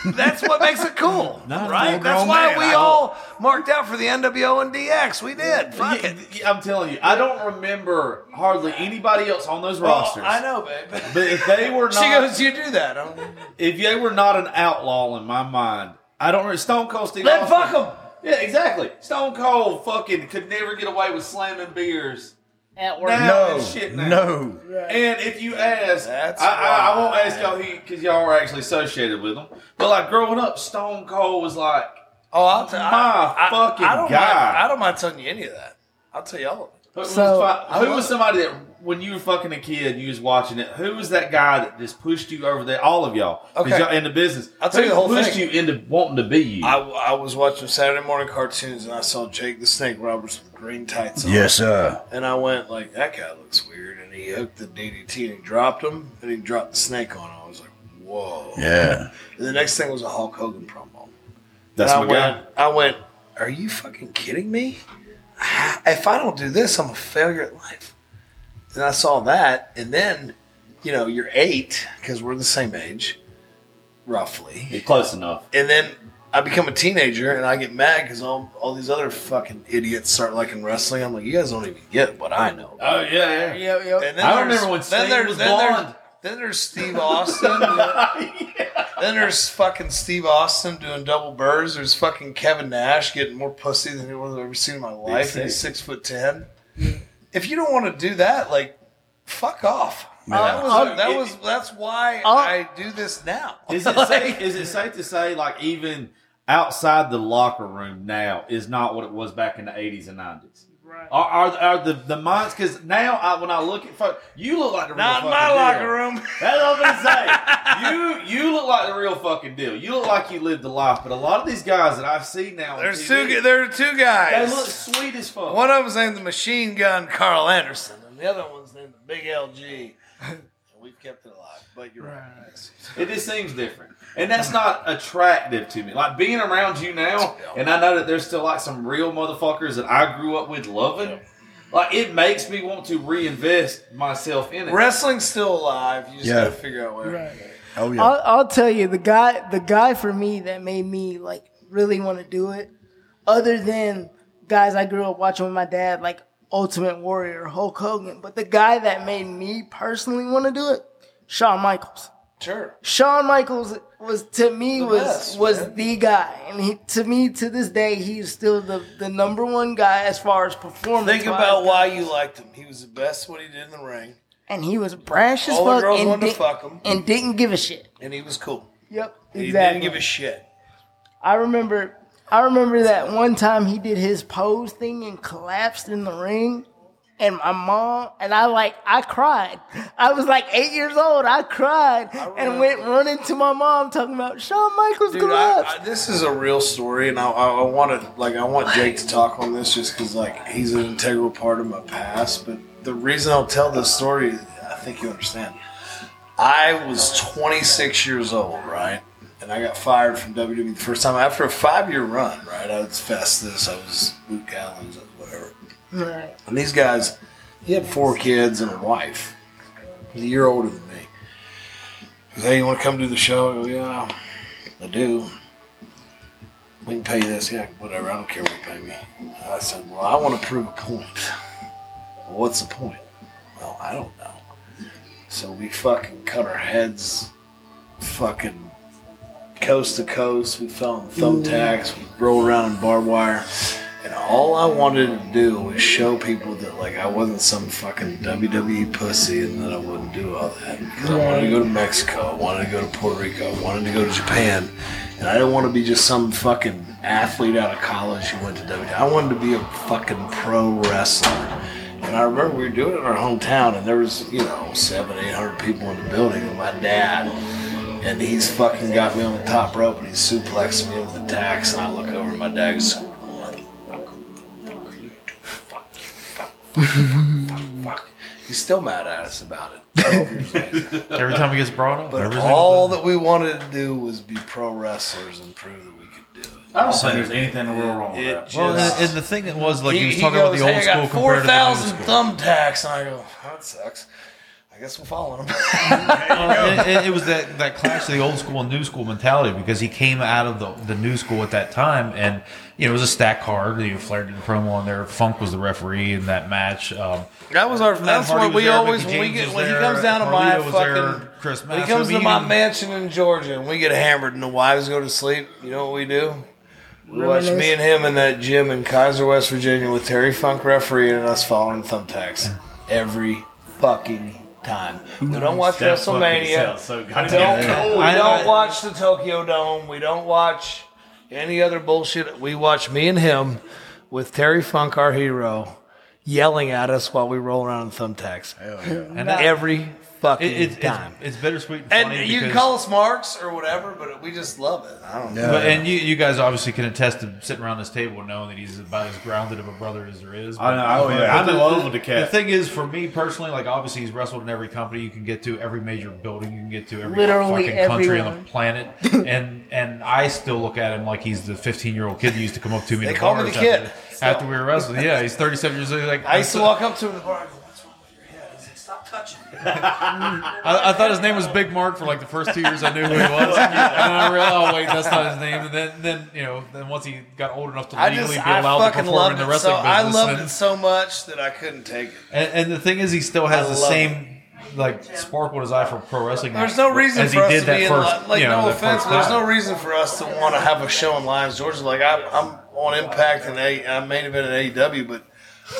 That's what makes it cool, Not right? That's why man, we all marked out for the NWO and DX. We did. Fuck Yeah, it. yeah, I'm telling you, I don't remember hardly anybody else on those Well, rosters. I know, babe. But if they were not, She goes, "You do that." I'm, if they were not an outlaw in my mind, I don't. remember Stone Cold Steve Then Austin. fuck 'em. Yeah, exactly. Stone Cold fucking could never get away with slamming beers. At work. Now No, and shit now. no. And if you ask, That's I, I, I won't ask y'all because y'all were actually associated with him. But like growing up, Stone Cold was like, Oh, I'll tell My fucking I don't guy. Mind, I don't mind telling you any of that. I'll tell you all of it. who, So, was, fi- who was somebody that when you were fucking a kid, you was watching it. Who was that guy that just pushed you over there? All of y'all, 'Cause Okay. y'all in the business. I'll tell Who you the whole pushed thing. you into wanting to be you. I, I was watching Saturday morning cartoons and I saw Jake the Snake Roberts with green tights on. Yes, sir. And I went like, that guy looks weird. And he hooked the DDT and he dropped him and he dropped the snake on him. I was like, whoa. Yeah. And the next thing was a Hulk Hogan promo. That's and my I guy. went, I went, are you fucking kidding me? If I don't do this, I'm a failure at life. And I saw that, and then, you know, you're eight because we're the same age, roughly. You're close enough. And then I become a teenager, and I get mad because all all these other fucking idiots start liking wrestling. I'm like, you guys don't even get what I know. Oh yeah, yeah. Yep, yep. And then I there's- remember when then Sting there's- was then there's- blonde. Then there's Steve Austin. Then there's fucking Steve Austin doing double birds. There's fucking Kevin Nash getting more pussy than anyone I've ever seen in my life. And he's six foot ten. If you don't want to do that, like, fuck off. That was, I'll- um, that was that's why I'll- I do this now. Is it safe? Is it safe to say like even outside the locker room now is not what it was back in the eighties and nineties? Right. Are, are, are the the minds? Because now I, when I look at folks, you look like the real Not in fucking my deal. locker room. That's what I'm gonna say. you you look like the real fucking deal. You look like you lived the life. But a lot of these guys that I've seen now, on There's TV, two. There are two guys. They guys. look sweet as fuck. One of them's named the Machine Gun Karl Anderson, and the other one's named the Big LG. And We've kept it alive, but you're right. It just seems different. And that's not attractive to me. Like being around you now, and I know that there's still like some real motherfuckers that I grew up with loving. Like it makes me want to reinvest myself in it. Wrestling's still alive. You just Yeah. gotta figure out where. Right. Oh yeah. I'll, I'll tell you the guy the guy for me that made me like really want to do it other than guys i grew up watching with my dad like ultimate warrior hulk hogan but the guy that made me personally want to do it shawn michaels Sure. shawn michaels was to me The was best, was man. the guy and he to me to this day he's still the the number one guy as far as performance Think about why you liked him. He was the best what he did in the ring, and he was brash as All the fuck girls and, wanted to fuck him. and didn't give a shit and he was cool. yep exactly. He didn't give a shit. I remember I remember that one time he did his pose thing and collapsed in the ring. And my mom and I like I cried. I was like eight years old. I cried and went running to my mom talking about Shawn Michaels Dude, I. I, this is a real story, and I, I, I want to like I want Jake to talk on this just because like he's an integral part of my past. But the reason I'll tell this story, I think you understand. I was 26 years old, right, and I got fired from WWE the first time after a five-year run, right. I was Festus, I was Luke Gallows, whatever. Right. And these guys, he had four kids and a wife. He's a year older than me. He hey, you want to come do the show? I go, yeah, I do. We can pay you this. Yeah, whatever. I don't care what you pay me. I said, well, I want to prove a point. Well, what's the point? Well, I don't know. So we fucking cut our heads fucking coast to coast. We fell on thumbtacks. Mm. We rolled around in barbed wire. And all I wanted to do was show people that like I wasn't some fucking WWE pussy and that I wouldn't do all that. Because I wanted to go to Mexico, I wanted to go to Puerto Rico, I wanted to go to Japan. And I didn't want to be just some fucking athlete out of college who went to WWE. I wanted to be a fucking pro wrestler. And I remember we were doing it in our hometown, and there was, you know, seven, eight hundred people in the building, and my dad, and he's fucking got me on the top rope, and he's suplexing me with the tax, and I look over, and my dad goes, fuck, fuck. He's still mad at us about it. Every time he gets brought up, But all that we wanted to do was be pro wrestlers and prove that we could do it. I don't think there's anything real wrong with It that. Well, just- and, and the thing that was like he, he, was he talking goes, about the hey, old I school got compared to the new 4,000 school. thumbtacks. And I go, that sucks. I guess we're following him. Well, it, it- it was that, that clash of the old school and new school mentality because he came out of the, the new school at that time and you know it was a stack card. You know, Flair did the promo on there. Funk was the referee in that match. Um, That was our. Matt That's Hardy what we there, always when we get was when he comes down to my Carlito there, fucking. Chris when he comes to my even- mansion in Georgia and we get hammered and the wives go to sleep. You know what we do? We watch Reminisce. me and him in that gym in Keyser, West Virginia, with Terry Funk refereeing and us following thumbtacks every fucking time. We don't watch That WrestleMania. so We don't, we I- don't watch the Tokyo Dome. We don't watch any other bullshit. We watch me and him with Terry Funk, our hero, yelling at us while we roll around in thumbtacks. and that, Every fucking it, it's, it's, time. it's bittersweet and, and funny you can call us marks or whatever, but we just love it. I don't know. But, and you, you guys obviously can attest to sitting around this table knowing that he's about as grounded of a brother as there is. I know. Oh, I, But I'm in love with the cat. The thing is, for me personally, like obviously he's wrestled in every company you can get to, every major building you can get to, every Literally fucking country on the planet, and and I still look at him like he's the 15 year old kid that used to come up to me. They in the call me bars the kid. after, after we were wrestling. Yeah, he's 37 years old. Like I used to walk up to him in the bar. Like, Stop touching. me." I, I thought his name was Big Mark for like the first two years I knew who he was, and then I realized, oh wait, that's not his name. And then, then you know, then once he got old enough to I legally just, be I allowed to fucking perform loved in the it. wrestling So business, I loved and, it so much that I couldn't take it. and, and the thing is, he still has I the love same like sparkle in his eye for pro wrestling. There's no reason as for he us did to that be first, in, like, you know, no offense, but there's no reason for us to want to have a show in Lyons, Georgia. Like I, I'm on Impact and A, I'm main event at AEW, but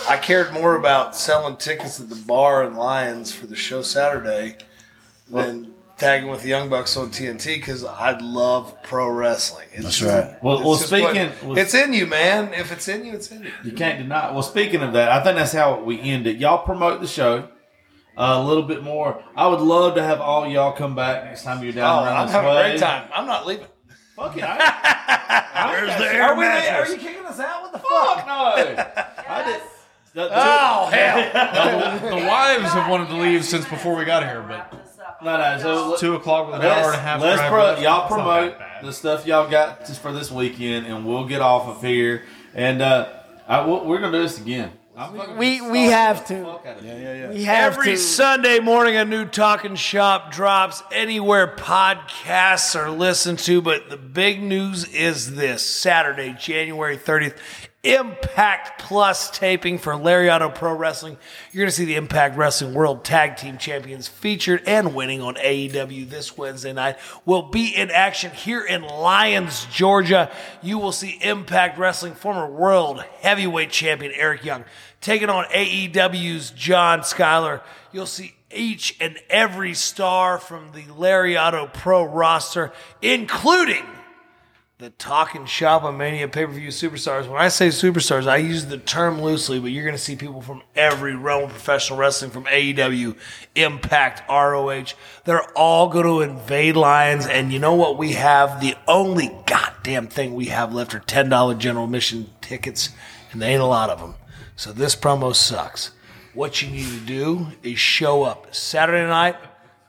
I cared more about selling tickets at the bar in Lyons for the show Saturday than tagging with the Young Bucks on TNT because I love pro wrestling. It's That's just- right. Well, it's well speaking, what- it's in you, man. If it's in you, it's in you. you can't deny. Well, speaking of that, I think that's how we end it. Y'all promote the show uh, a little bit more. I would love to have all y'all come back next time you're Oh, down around I'm this having a great time. I'm not leaving. Fuck it. I, Where's the air Are we? Are you kicking us out? What the fuck fuck? no. I did. The- the- Oh hell! the, the wives have wanted to leave since before we got here, but No, no. So two o'clock with an let's, hour and a half. let's drive pro- left, y'all that's not promote that bad. the stuff y'all got just for this weekend, and we'll get off of here. And uh, I, we're we're gonna do this again. We we have to. Yeah, yeah, yeah. We have Every to. Sunday morning, a new Talking Shop drops anywhere podcasts are listened to. But the big news is this Saturday, January 30th, Impact Plus taping for Lariato Pro Wrestling. You're going to see the Impact Wrestling World Tag Team Champions featured and winning on AEW this Wednesday night. Will be in action here in Lyons, Georgia. You will see Impact Wrestling former World Heavyweight Champion Eric Young taking on AEW's John Schuyler. You'll see each and every star from the Lariato Pro roster, including the Talking Shop on Mania pay per view superstars. When I say superstars, I use the term loosely, but you're going to see people from every realm of professional wrestling, from AEW, Impact, ROH. They're all going to invade Lyons. And you know what? We have the only goddamn thing we have left are $10 general admission tickets, and there ain't a lot of them. So this promo sucks. What you need to do is show up Saturday night,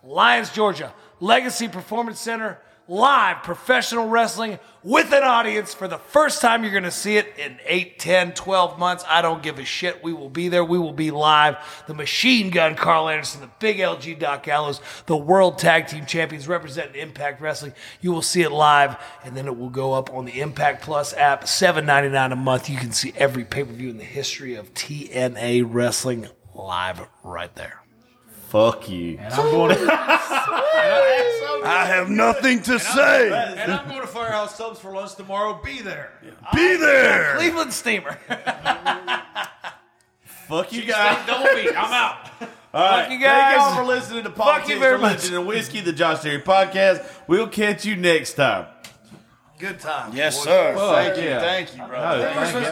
Lyons, Georgia, Legacy Performance Center, live professional wrestling with an audience for the first time. You're going to see it in 8, 10, 12 months. I don't give a shit. We will be there. We will be live. The machine gun Karl Anderson, the big LG Doc Gallows, the world tag team champions representing Impact Wrestling. You will see it live, and then it will go up on the Impact Plus app, $7.99 a month. You can see every pay per view in the history of TNA Wrestling live right there. Fuck you. And I'm going to, I have nothing to say. and I'm going to Firehouse Subs for lunch tomorrow. Be there. Be there. Cleveland Steamer. Fuck you guys. Double beat. I'm out. All right. you Thank guys. y'all for listening to Politics, you very Religion, much. and Whiskey, the Josh Terry podcast. We'll catch you next time. Good time. Yes, sir. Fuck Thank you. yeah. Thank you, bro. Thank you.